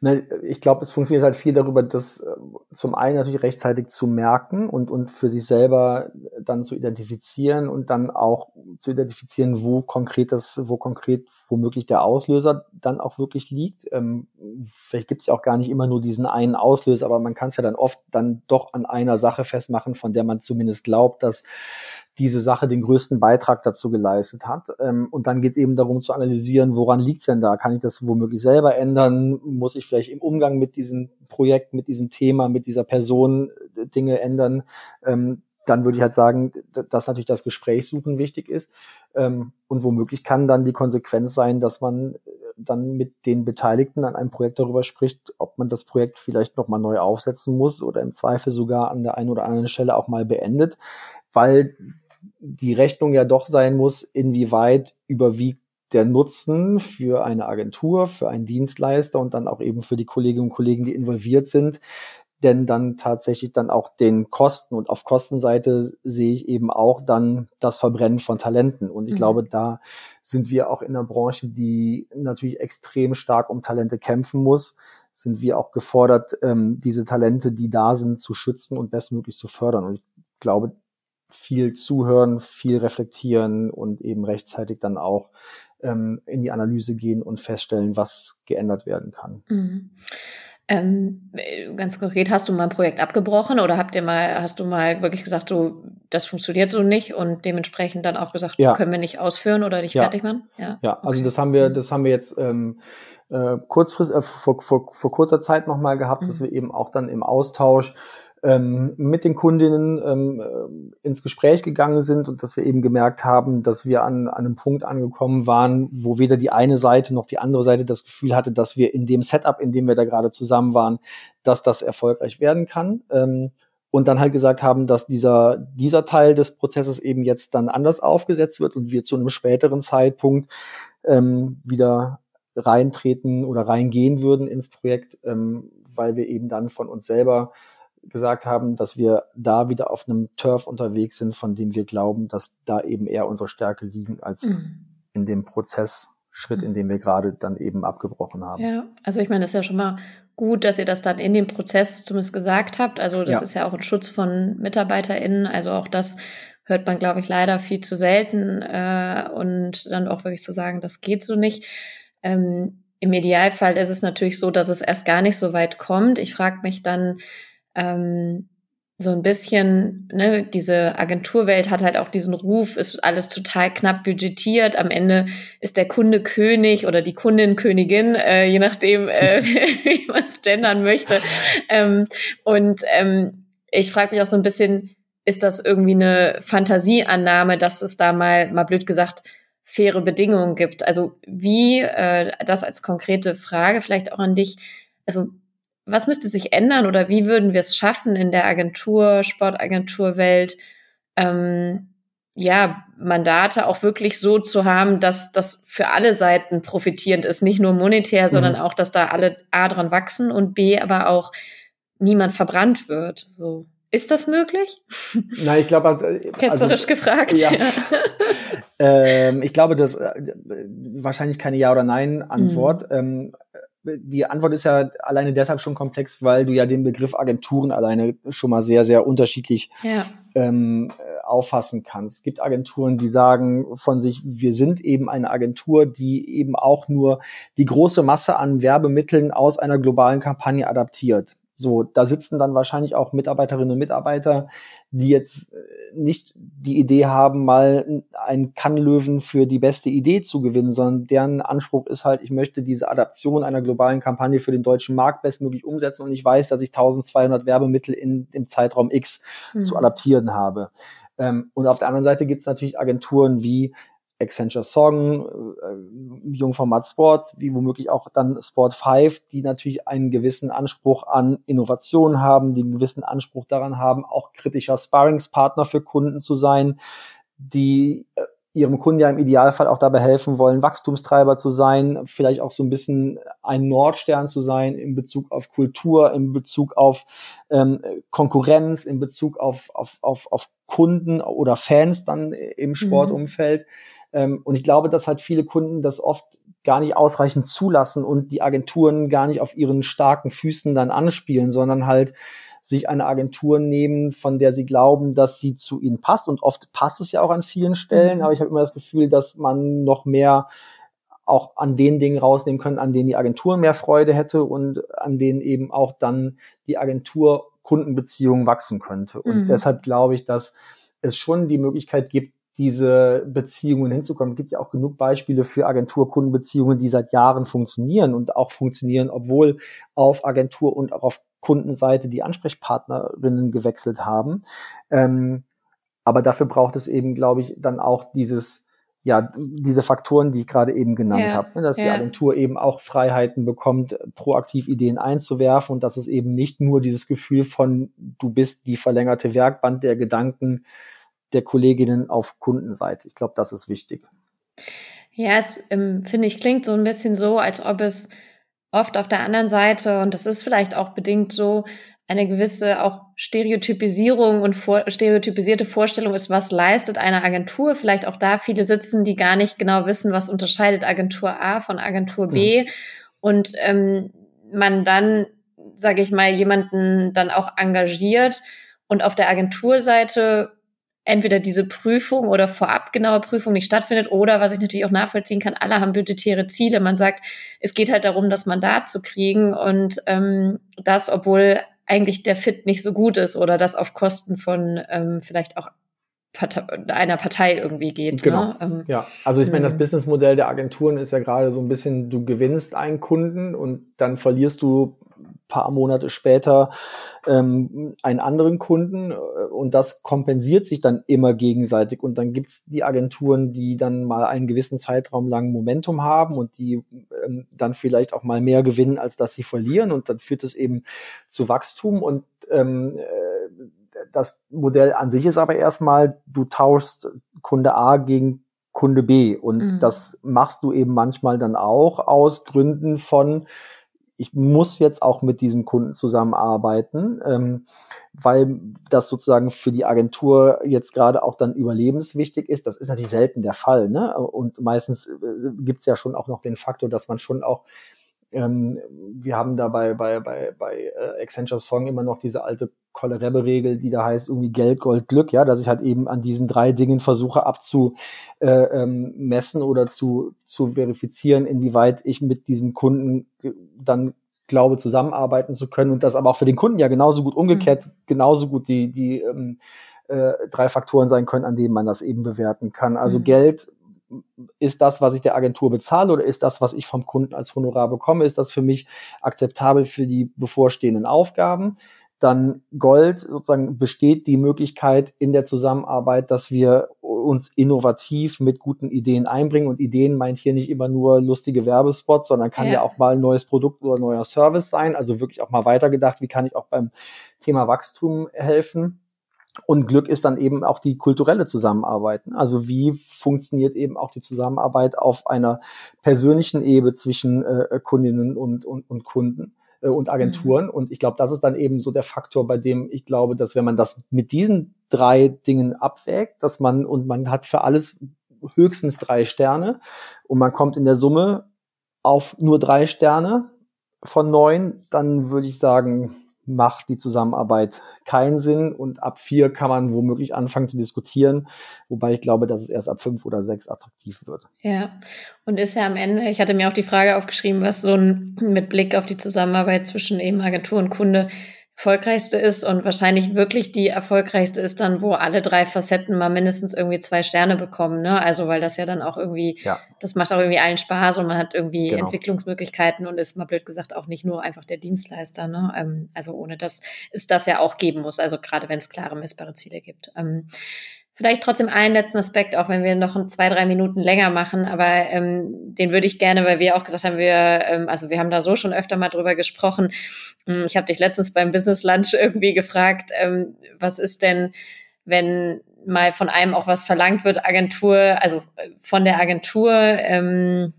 S1: Ne, ich glaube, es funktioniert halt viel darüber, das äh, zum einen natürlich rechtzeitig zu merken und, und für sich selber dann zu identifizieren und dann auch zu identifizieren, wo konkret das, wo konkret womöglich der Auslöser dann auch wirklich liegt. Ähm, vielleicht gibt es ja auch gar nicht immer nur diesen einen Auslöser, aber man kann es ja dann oft dann doch an einer Sache festmachen, von der man zumindest glaubt, dass diese Sache den größten Beitrag dazu geleistet hat. Ähm, und dann geht es eben darum zu analysieren, woran liegt's denn da? Kann ich das womöglich selber ändern? Muss ich vielleicht im Umgang mit diesem Projekt, mit diesem Thema, mit dieser Person äh, Dinge ändern? Ähm, dann würde ich halt sagen, dass natürlich das Gespräch suchen wichtig ist. Ähm, und womöglich kann dann die Konsequenz sein, dass man äh, dann mit den Beteiligten an einem Projekt darüber spricht, ob man das Projekt vielleicht nochmal neu aufsetzen muss oder im Zweifel sogar an der einen oder anderen Stelle auch mal beendet, weil die Rechnung ja doch sein muss, inwieweit überwiegt der Nutzen für eine Agentur, für einen Dienstleister und dann auch eben für die Kolleginnen und Kollegen, die involviert sind, denn dann tatsächlich dann auch den Kosten und auf Kostenseite sehe ich eben auch dann das Verbrennen von Talenten. Und ich mhm. glaube, da sind wir auch in einer Branche, die natürlich extrem stark um Talente kämpfen muss, sind wir auch gefordert, ähm, diese Talente, die da sind, zu schützen und bestmöglich zu fördern. Und ich glaube, viel zuhören, viel reflektieren und eben rechtzeitig dann auch ähm, in die Analyse gehen und feststellen, was geändert werden kann.
S2: Mhm. Ähm, ganz konkret, hast du mal ein Projekt abgebrochen oder habt ihr mal, hast du mal wirklich gesagt, so, das funktioniert so nicht und dementsprechend dann auch gesagt, ja. können wir nicht ausführen oder nicht
S1: ja.
S2: fertig machen?
S1: Ja, ja also okay. also das haben wir, das haben wir jetzt ähm, äh, kurzfristig, äh, vor, vor, vor kurzer Zeit nochmal gehabt, mhm. dass wir eben auch dann im Austausch ähm, mit den Kundinnen ähm, äh, ins Gespräch gegangen sind und dass wir eben gemerkt haben, dass wir an, an einem Punkt angekommen waren, wo weder die eine Seite noch die andere Seite das Gefühl hatte, dass wir in dem Setup, in dem wir da gerade zusammen waren, dass das erfolgreich werden kann. Ähm, und dann halt gesagt haben, dass dieser, dieser Teil des Prozesses eben jetzt dann anders aufgesetzt wird und wir zu einem späteren Zeitpunkt ähm, wieder reintreten oder reingehen würden ins Projekt, ähm, weil wir eben dann von uns selber gesagt haben, dass wir da wieder auf einem Turf unterwegs sind, von dem wir glauben, dass da eben eher unsere Stärke liegen als mhm. in dem Prozessschritt, in dem wir gerade dann eben abgebrochen haben.
S2: Ja, also ich meine, das ist ja schon mal gut, dass ihr das dann in dem Prozess zumindest gesagt habt. Also das ja. ist ja auch ein Schutz von MitarbeiterInnen. Also auch das hört man, glaube ich, leider viel zu selten äh, und dann auch wirklich zu sagen, das geht so nicht. Ähm, Im Idealfall ist es natürlich so, dass es erst gar nicht so weit kommt. Ich frage mich dann, ähm, so ein bisschen, ne, diese Agenturwelt hat halt auch diesen Ruf, ist alles total knapp budgetiert. Am Ende ist der Kunde König oder die Kundin Königin, äh, je nachdem, äh, wie man es gendern möchte. Ähm, und ähm, ich frage mich auch so ein bisschen, ist das irgendwie eine Fantasieannahme, dass es da mal, mal blöd gesagt, faire Bedingungen gibt? Also wie, äh, das als konkrete Frage vielleicht auch an dich, also was müsste sich ändern oder wie würden wir es schaffen in der Agentur, Sportagenturwelt, ähm, ja, Mandate auch wirklich so zu haben, dass das für alle Seiten profitierend ist, nicht nur monetär, mhm. sondern auch, dass da alle A dran wachsen und B aber auch niemand verbrannt wird. So. Ist das möglich?
S1: Nein, ich glaube, also,
S2: ketzerisch also, gefragt. Ja.
S1: ähm, ich glaube, dass äh, wahrscheinlich keine Ja oder Nein Antwort. Mhm. Ähm, die Antwort ist ja alleine deshalb schon komplex, weil du ja den Begriff Agenturen alleine schon mal sehr, sehr unterschiedlich ja. ähm, auffassen kannst. Es gibt Agenturen, die sagen von sich, wir sind eben eine Agentur, die eben auch nur die große Masse an Werbemitteln aus einer globalen Kampagne adaptiert. So, da sitzen dann wahrscheinlich auch Mitarbeiterinnen und Mitarbeiter, die jetzt äh, nicht die Idee haben, mal einen Kannlöwen für die beste Idee zu gewinnen, sondern deren Anspruch ist halt, ich möchte diese Adaption einer globalen Kampagne für den deutschen Markt bestmöglich umsetzen und ich weiß, dass ich 1200 Werbemittel in dem Zeitraum X mhm. zu adaptieren habe. Ähm, und auf der anderen Seite gibt es natürlich Agenturen wie Accenture Song, äh, Jungformat Sports, wie womöglich auch dann Sport 5, die natürlich einen gewissen Anspruch an Innovation haben, die einen gewissen Anspruch daran haben, auch kritischer Sparringspartner für Kunden zu sein, die äh, ihrem Kunden ja im Idealfall auch dabei helfen wollen, Wachstumstreiber zu sein, vielleicht auch so ein bisschen ein Nordstern zu sein in Bezug auf Kultur, in Bezug auf ähm, Konkurrenz, in Bezug auf, auf, auf, auf Kunden oder Fans dann im mhm. Sportumfeld. Mhm. Ähm, und ich glaube, dass halt viele Kunden das oft gar nicht ausreichend zulassen und die Agenturen gar nicht auf ihren starken Füßen dann anspielen, sondern halt sich eine Agentur nehmen, von der sie glauben, dass sie zu ihnen passt. Und oft passt es ja auch an vielen Stellen, mhm. aber ich habe immer das Gefühl, dass man noch mehr auch an den Dingen rausnehmen können, an denen die Agentur mehr Freude hätte und an denen eben auch dann die Agentur Kundenbeziehung wachsen könnte. Und mhm. deshalb glaube ich, dass es schon die Möglichkeit gibt, diese Beziehungen hinzukommen. Es gibt ja auch genug Beispiele für Agentur-Kundenbeziehungen, die seit Jahren funktionieren und auch funktionieren, obwohl auf Agentur und auch auf Kundenseite die Ansprechpartnerinnen gewechselt haben. Ähm, aber dafür braucht es eben, glaube ich, dann auch dieses, ja, diese Faktoren, die ich gerade eben genannt ja, habe, ne, dass ja. die Agentur eben auch Freiheiten bekommt, proaktiv Ideen einzuwerfen und dass es eben nicht nur dieses Gefühl von, du bist die verlängerte Werkband der Gedanken der Kolleginnen auf Kundenseite. Ich glaube, das ist wichtig.
S2: Ja, es ähm, finde ich klingt so ein bisschen so, als ob es oft auf der anderen Seite, und das ist vielleicht auch bedingt so, eine gewisse auch Stereotypisierung und vor, stereotypisierte Vorstellung ist, was leistet eine Agentur. Vielleicht auch da viele sitzen, die gar nicht genau wissen, was unterscheidet Agentur A von Agentur B. Ja. Und ähm, man dann, sage ich mal, jemanden dann auch engagiert und auf der Agenturseite entweder diese Prüfung oder vorab genaue Prüfung nicht stattfindet oder was ich natürlich auch nachvollziehen kann, alle haben budgetäre Ziele. Man sagt, es geht halt darum, das Mandat zu kriegen und ähm, das, obwohl eigentlich der Fit nicht so gut ist oder das auf Kosten von ähm, vielleicht auch Partei, einer Partei irgendwie geht.
S1: Genau. Ne? Ähm, ja, also ich meine, das hm. Businessmodell der Agenturen ist ja gerade so ein bisschen, du gewinnst einen Kunden und dann verlierst du paar Monate später ähm, einen anderen Kunden äh, und das kompensiert sich dann immer gegenseitig. Und dann gibt's die Agenturen, die dann mal einen gewissen Zeitraum lang Momentum haben und die ähm, dann vielleicht auch mal mehr gewinnen, als dass sie verlieren. Und dann führt es eben zu Wachstum. Und ähm, äh, das Modell an sich ist aber erstmal, du tauschst Kunde A gegen Kunde B. Und mhm. das machst du eben manchmal dann auch aus Gründen von ich muss jetzt auch mit diesem Kunden zusammenarbeiten, ähm, weil das sozusagen für die Agentur jetzt gerade auch dann überlebenswichtig ist. Das ist natürlich selten der Fall. Ne? Und meistens äh, gibt's ja schon auch noch den Faktor, dass man schon auch ähm, wir haben da bei, bei, bei, bei äh, Accenture Song immer noch diese alte Kolle-Rebbe-Regel, die da heißt irgendwie Geld, Gold, Glück, ja, dass ich halt eben an diesen drei Dingen versuche abzumessen äh, ähm, oder zu, zu verifizieren, inwieweit ich mit diesem Kunden dann glaube, zusammenarbeiten zu können und das aber auch für den Kunden ja genauso gut umgekehrt, mhm. genauso gut die, die ähm, äh, drei Faktoren sein können, an denen man das eben bewerten kann. Also mhm. Geld ist das, was ich der Agentur bezahle oder ist das, was ich vom Kunden als Honorar bekomme, ist das für mich akzeptabel für die bevorstehenden Aufgaben? Dann Gold, sozusagen besteht die Möglichkeit in der Zusammenarbeit, dass wir uns innovativ mit guten Ideen einbringen. Und Ideen meint hier nicht immer nur lustige Werbespots, sondern kann ja, ja auch mal ein neues Produkt oder neuer Service sein. Also wirklich auch mal weitergedacht, wie kann ich auch beim Thema Wachstum helfen. Und Glück ist dann eben auch die kulturelle Zusammenarbeit. Also wie funktioniert eben auch die Zusammenarbeit auf einer persönlichen Ebene zwischen äh, Kundinnen und, und, und Kunden und Agenturen. Mhm. Und ich glaube, das ist dann eben so der Faktor, bei dem ich glaube, dass wenn man das mit diesen drei Dingen abwägt, dass man und man hat für alles höchstens drei Sterne und man kommt in der Summe auf nur drei Sterne von neun, dann würde ich sagen, macht die Zusammenarbeit keinen Sinn und ab vier kann man womöglich anfangen zu diskutieren, wobei ich glaube, dass es erst ab fünf oder sechs attraktiv wird.
S2: Ja, und ist ja am Ende, ich hatte mir auch die Frage aufgeschrieben, was so ein mit Blick auf die Zusammenarbeit zwischen eben Agentur und Kunde erfolgreichste ist und wahrscheinlich wirklich die erfolgreichste ist dann, wo alle drei Facetten mal mindestens irgendwie zwei Sterne bekommen, ne? Also weil das ja dann auch irgendwie, ja. das macht auch irgendwie allen Spaß und man hat irgendwie genau. Entwicklungsmöglichkeiten und ist mal blöd gesagt auch nicht nur einfach der Dienstleister, ne? Ähm, also ohne das ist das ja auch geben muss, also gerade wenn es klare messbare Ziele gibt. Ähm, Vielleicht trotzdem einen letzten Aspekt, auch wenn wir noch zwei, drei Minuten länger machen, aber ähm, den würde ich gerne, weil wir auch gesagt haben, wir, ähm, also wir haben da so schon öfter mal drüber gesprochen. Hm, ich habe dich letztens beim Business Lunch irgendwie gefragt, ähm, was ist denn, wenn mal von einem auch was verlangt wird, Agentur, also äh, von der Agentur, ähm,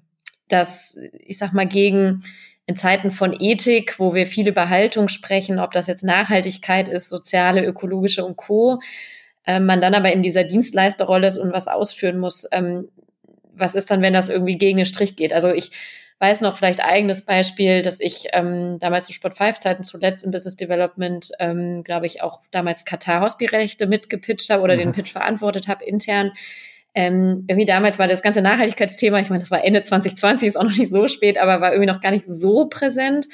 S2: dass ich sag mal gegen in Zeiten von Ethik, wo wir viel über Haltung sprechen, ob das jetzt Nachhaltigkeit ist, soziale, ökologische und Co äh, man dann aber in dieser Dienstleisterrolle ist und was ausführen muss, ähm, was ist dann, wenn das irgendwie gegen den Strich geht? Also ich weiß noch vielleicht eigenes Beispiel, dass ich ähm, damals zu Sport 5 Zeiten zuletzt im Business Development, ähm, glaube ich, auch damals Katar Hospitalrechte mitgepitcht habe oder mhm. den Pitch verantwortet habe intern. Ähm, irgendwie damals war das ganze Nachhaltigkeitsthema, ich meine, das war Ende 2020, ist auch noch nicht so spät, aber war irgendwie noch gar nicht so präsent.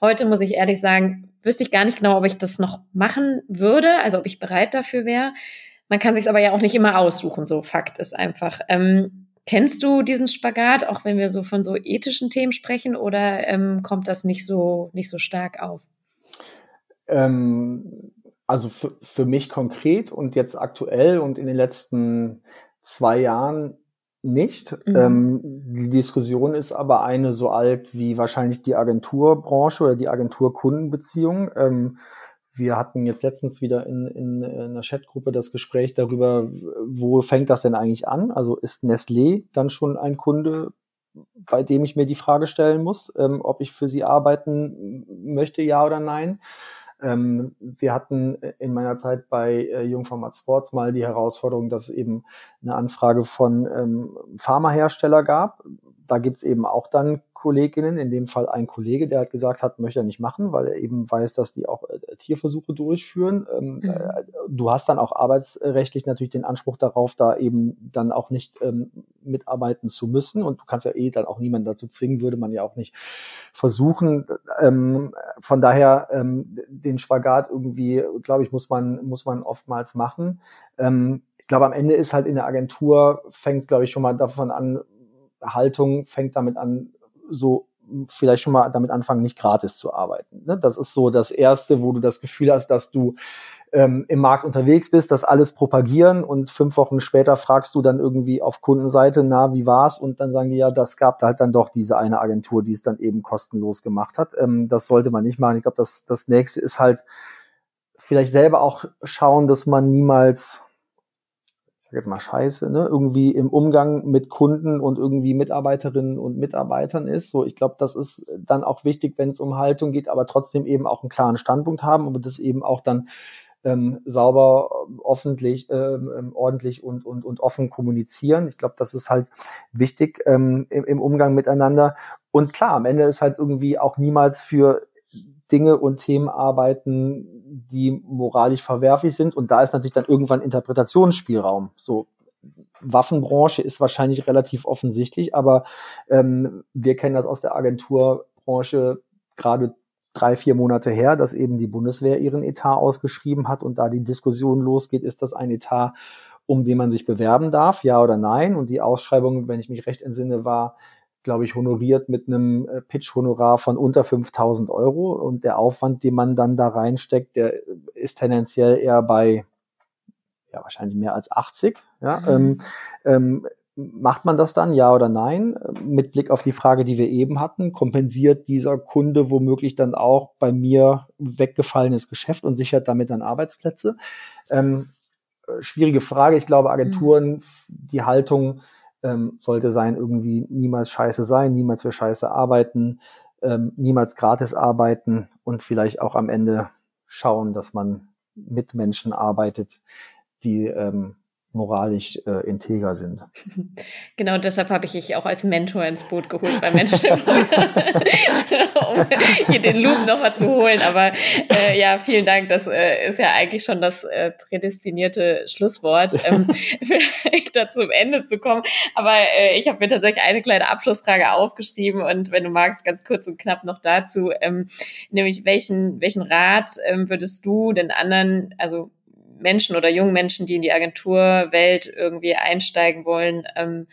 S2: Heute muss ich ehrlich sagen, wüsste ich gar nicht genau, ob ich das noch machen würde, also ob ich bereit dafür wäre. Man kann sich aber ja auch nicht immer aussuchen, so Fakt ist einfach. Ähm, kennst du diesen Spagat, auch wenn wir so von so ethischen Themen sprechen, oder ähm, kommt das nicht so, nicht so stark auf?
S1: Ähm, also für, für mich konkret und jetzt aktuell und in den letzten zwei Jahren nicht. Mhm. Ähm, die Diskussion ist aber eine so alt wie wahrscheinlich die Agenturbranche oder die Agenturkundenbeziehung. Ähm, wir hatten jetzt letztens wieder in, in, in einer Chatgruppe das Gespräch darüber, wo fängt das denn eigentlich an? Also ist Nestlé dann schon ein Kunde, bei dem ich mir die Frage stellen muss, ähm, ob ich für sie arbeiten möchte, ja oder nein? Ähm, wir hatten in meiner Zeit bei äh, Jungformat Sports mal die Herausforderung, dass es eben eine Anfrage von ähm, Pharmahersteller gab. Da gibt's eben auch dann Kolleginnen, in dem Fall ein Kollege, der hat gesagt hat, möchte er nicht machen, weil er eben weiß, dass die auch äh, Tierversuche durchführen. Ähm, mhm. äh, du hast dann auch arbeitsrechtlich natürlich den Anspruch darauf, da eben dann auch nicht ähm, mitarbeiten zu müssen. Und du kannst ja eh dann auch niemanden dazu zwingen, würde man ja auch nicht versuchen. Ähm, von daher ähm, den Spagat irgendwie, glaube ich, muss man, muss man oftmals machen. Ähm, ich glaube, am Ende ist halt in der Agentur, fängt es, glaube ich, schon mal davon an, Haltung fängt damit an, so vielleicht schon mal damit anfangen, nicht gratis zu arbeiten. Ne? Das ist so das Erste, wo du das Gefühl hast, dass du ähm, im Markt unterwegs bist, das alles propagieren und fünf Wochen später fragst du dann irgendwie auf Kundenseite, na, wie war's? Und dann sagen die, ja, das gab halt dann doch diese eine Agentur, die es dann eben kostenlos gemacht hat. Ähm, das sollte man nicht machen. Ich glaube, das, das nächste ist halt vielleicht selber auch schauen, dass man niemals sag jetzt mal Scheiße, ne, irgendwie im Umgang mit Kunden und irgendwie Mitarbeiterinnen und Mitarbeitern ist. So, ich glaube, das ist dann auch wichtig, wenn es um Haltung geht, aber trotzdem eben auch einen klaren Standpunkt haben und das eben auch dann ähm, sauber, öffentlich, ähm, ähm, ordentlich und, und, und offen kommunizieren. Ich glaube, das ist halt wichtig ähm, im, im Umgang miteinander. Und klar, am Ende ist halt irgendwie auch niemals für Dinge und Themen arbeiten, die moralisch verwerflich sind. Und da ist natürlich dann irgendwann Interpretationsspielraum. So Waffenbranche ist wahrscheinlich relativ offensichtlich, aber ähm, wir kennen das aus der Agenturbranche gerade drei, vier Monate her, dass eben die Bundeswehr ihren Etat ausgeschrieben hat und da die Diskussion losgeht, ist das ein Etat, um den man sich bewerben darf, ja oder nein? Und die Ausschreibung, wenn ich mich recht entsinne, war glaube ich, honoriert mit einem äh, Pitch-Honorar von unter 5000 Euro. Und der Aufwand, den man dann da reinsteckt, der ist tendenziell eher bei, ja, wahrscheinlich mehr als 80. Ja, mhm. ähm, ähm, macht man das dann, ja oder nein? Mit Blick auf die Frage, die wir eben hatten, kompensiert dieser Kunde womöglich dann auch bei mir weggefallenes Geschäft und sichert damit dann Arbeitsplätze? Ähm, schwierige Frage. Ich glaube, Agenturen, mhm. die Haltung ähm, sollte sein, irgendwie niemals scheiße sein, niemals für scheiße arbeiten, ähm, niemals gratis arbeiten und vielleicht auch am Ende schauen, dass man mit Menschen arbeitet, die ähm, moralisch äh, integer sind.
S2: Genau deshalb habe ich dich auch als Mentor ins Boot geholt bei Mentorship, um hier den Loop nochmal zu holen. Aber äh, ja, vielen Dank. Das äh, ist ja eigentlich schon das äh, prädestinierte Schlusswort, ähm, vielleicht da zum Ende zu kommen. Aber äh, ich habe mir tatsächlich eine kleine Abschlussfrage aufgeschrieben und wenn du magst, ganz kurz und knapp noch dazu, ähm, nämlich welchen welchen Rat ähm, würdest du den anderen, also Menschen oder jungen Menschen, die in die Agenturwelt irgendwie einsteigen wollen, ähm,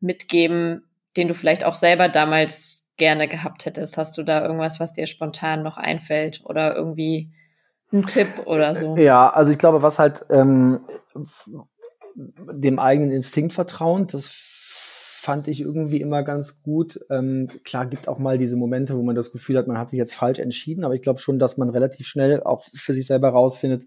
S2: mitgeben, den du vielleicht auch selber damals gerne gehabt hättest? Hast du da irgendwas, was dir spontan noch einfällt oder irgendwie ein Tipp oder so?
S1: Ja, also ich glaube, was halt ähm, dem eigenen Instinkt vertrauen, das fand ich irgendwie immer ganz gut. Ähm, klar, gibt auch mal diese Momente, wo man das Gefühl hat, man hat sich jetzt falsch entschieden, aber ich glaube schon, dass man relativ schnell auch für sich selber rausfindet,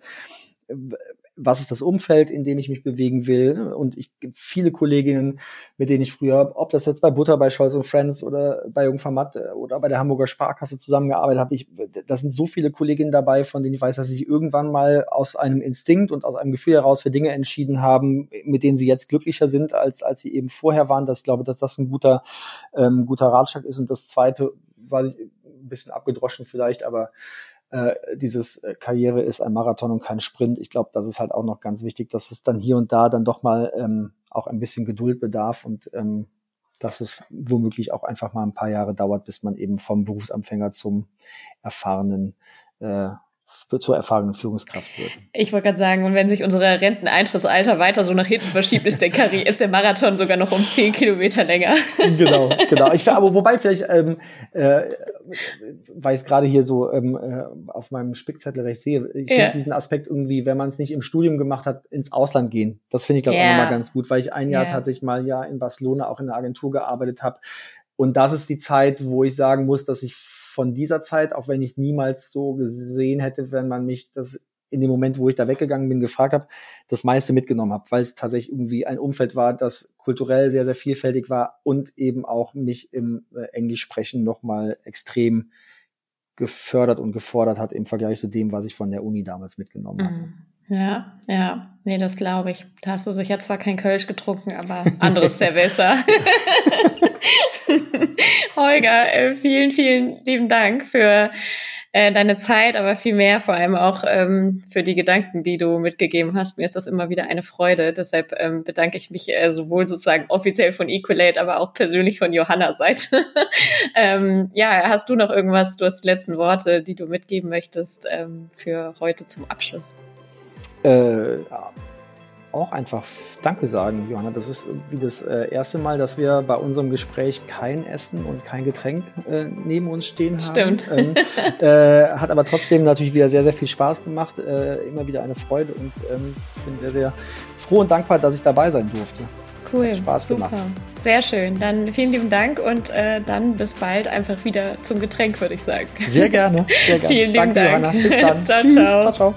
S1: was ist das Umfeld, in dem ich mich bewegen will. Und ich viele Kolleginnen, mit denen ich früher, ob das jetzt bei Butter, bei Scholz und Friends oder bei Jungformat äh, oder bei der Hamburger Sparkasse zusammengearbeitet habe, ich, das sind so viele Kolleginnen dabei, von denen ich weiß, dass sie sich irgendwann mal aus einem Instinkt und aus einem Gefühl heraus für Dinge entschieden haben, mit denen sie jetzt glücklicher sind, als, als sie eben vorher waren. Das ich glaube, dass das ein guter, ähm, guter Ratschlag ist. Und das zweite, war ein bisschen abgedroschen vielleicht, aber äh, dieses äh, Karriere ist ein Marathon und kein Sprint. Ich glaube, das ist halt auch noch ganz wichtig, dass es dann hier und da dann doch mal ähm, auch ein bisschen Geduld bedarf und ähm, dass es womöglich auch einfach mal ein paar Jahre dauert, bis man eben vom Berufsanfänger zum erfahrenen äh, zur erfahrenen Führungskraft wird.
S2: Ich wollte gerade sagen, und wenn sich unser Renteneintrittsalter weiter so nach hinten verschiebt, ist der, Karri ist der Marathon sogar noch um zehn Kilometer länger.
S1: Genau, genau. Ich, aber wobei vielleicht, ähm, äh, weil ich es gerade hier so ähm, äh, auf meinem Spickzettel recht sehe, ich finde diesen Aspekt irgendwie, wenn man es nicht im Studium gemacht hat, ins Ausland gehen. Das finde ich, glaube ich, yeah. auch nochmal ganz gut, weil ich ein Jahr yeah. tatsächlich mal ja in Barcelona auch in der Agentur gearbeitet habe. Und das ist die Zeit, wo ich sagen muss, dass ich von dieser Zeit, auch wenn ich es niemals so gesehen hätte, wenn man mich das in dem Moment, wo ich da weggegangen bin, gefragt habe, das meiste mitgenommen habe, weil es tatsächlich irgendwie ein Umfeld war, das kulturell sehr, sehr vielfältig war und eben auch mich im äh, Englisch sprechen nochmal extrem gefördert und gefordert hat im Vergleich zu dem, was ich von der Uni damals mitgenommen hatte.
S2: Ja, ja, nee, das glaube ich. Da hast du sicher zwar kein Kölsch getrunken, aber anderes Cerveza. Holger, äh, vielen, vielen lieben Dank für äh, deine Zeit, aber viel mehr vor allem auch ähm, für die Gedanken, die du mitgegeben hast. Mir ist das immer wieder eine Freude. Deshalb ähm, bedanke ich mich äh, sowohl sozusagen offiziell von Equalate, aber auch persönlich von Johanna Seite. ähm, ja, hast du noch irgendwas? Du hast die letzten Worte, die du mitgeben möchtest ähm, für heute zum Abschluss
S1: äh, auch einfach Danke sagen, Johanna. Das ist irgendwie das äh, erste Mal, dass wir bei unserem Gespräch kein Essen und kein Getränk äh, neben uns stehen
S2: haben. Stimmt.
S1: Ähm, äh, hat aber trotzdem natürlich wieder sehr, sehr viel Spaß gemacht. Äh, immer wieder eine Freude und ähm, bin sehr, sehr froh und dankbar, dass ich dabei sein durfte.
S2: Cool. Hat Spaß Super. gemacht. Sehr schön. Dann vielen lieben Dank und äh, dann bis bald einfach wieder zum Getränk, würde ich sagen.
S1: Sehr gerne. Sehr
S2: gerne. vielen lieben
S1: Danke,
S2: Dank.
S1: Johanna. Bis dann. ciao, Tschüss. ciao. ciao, ciao.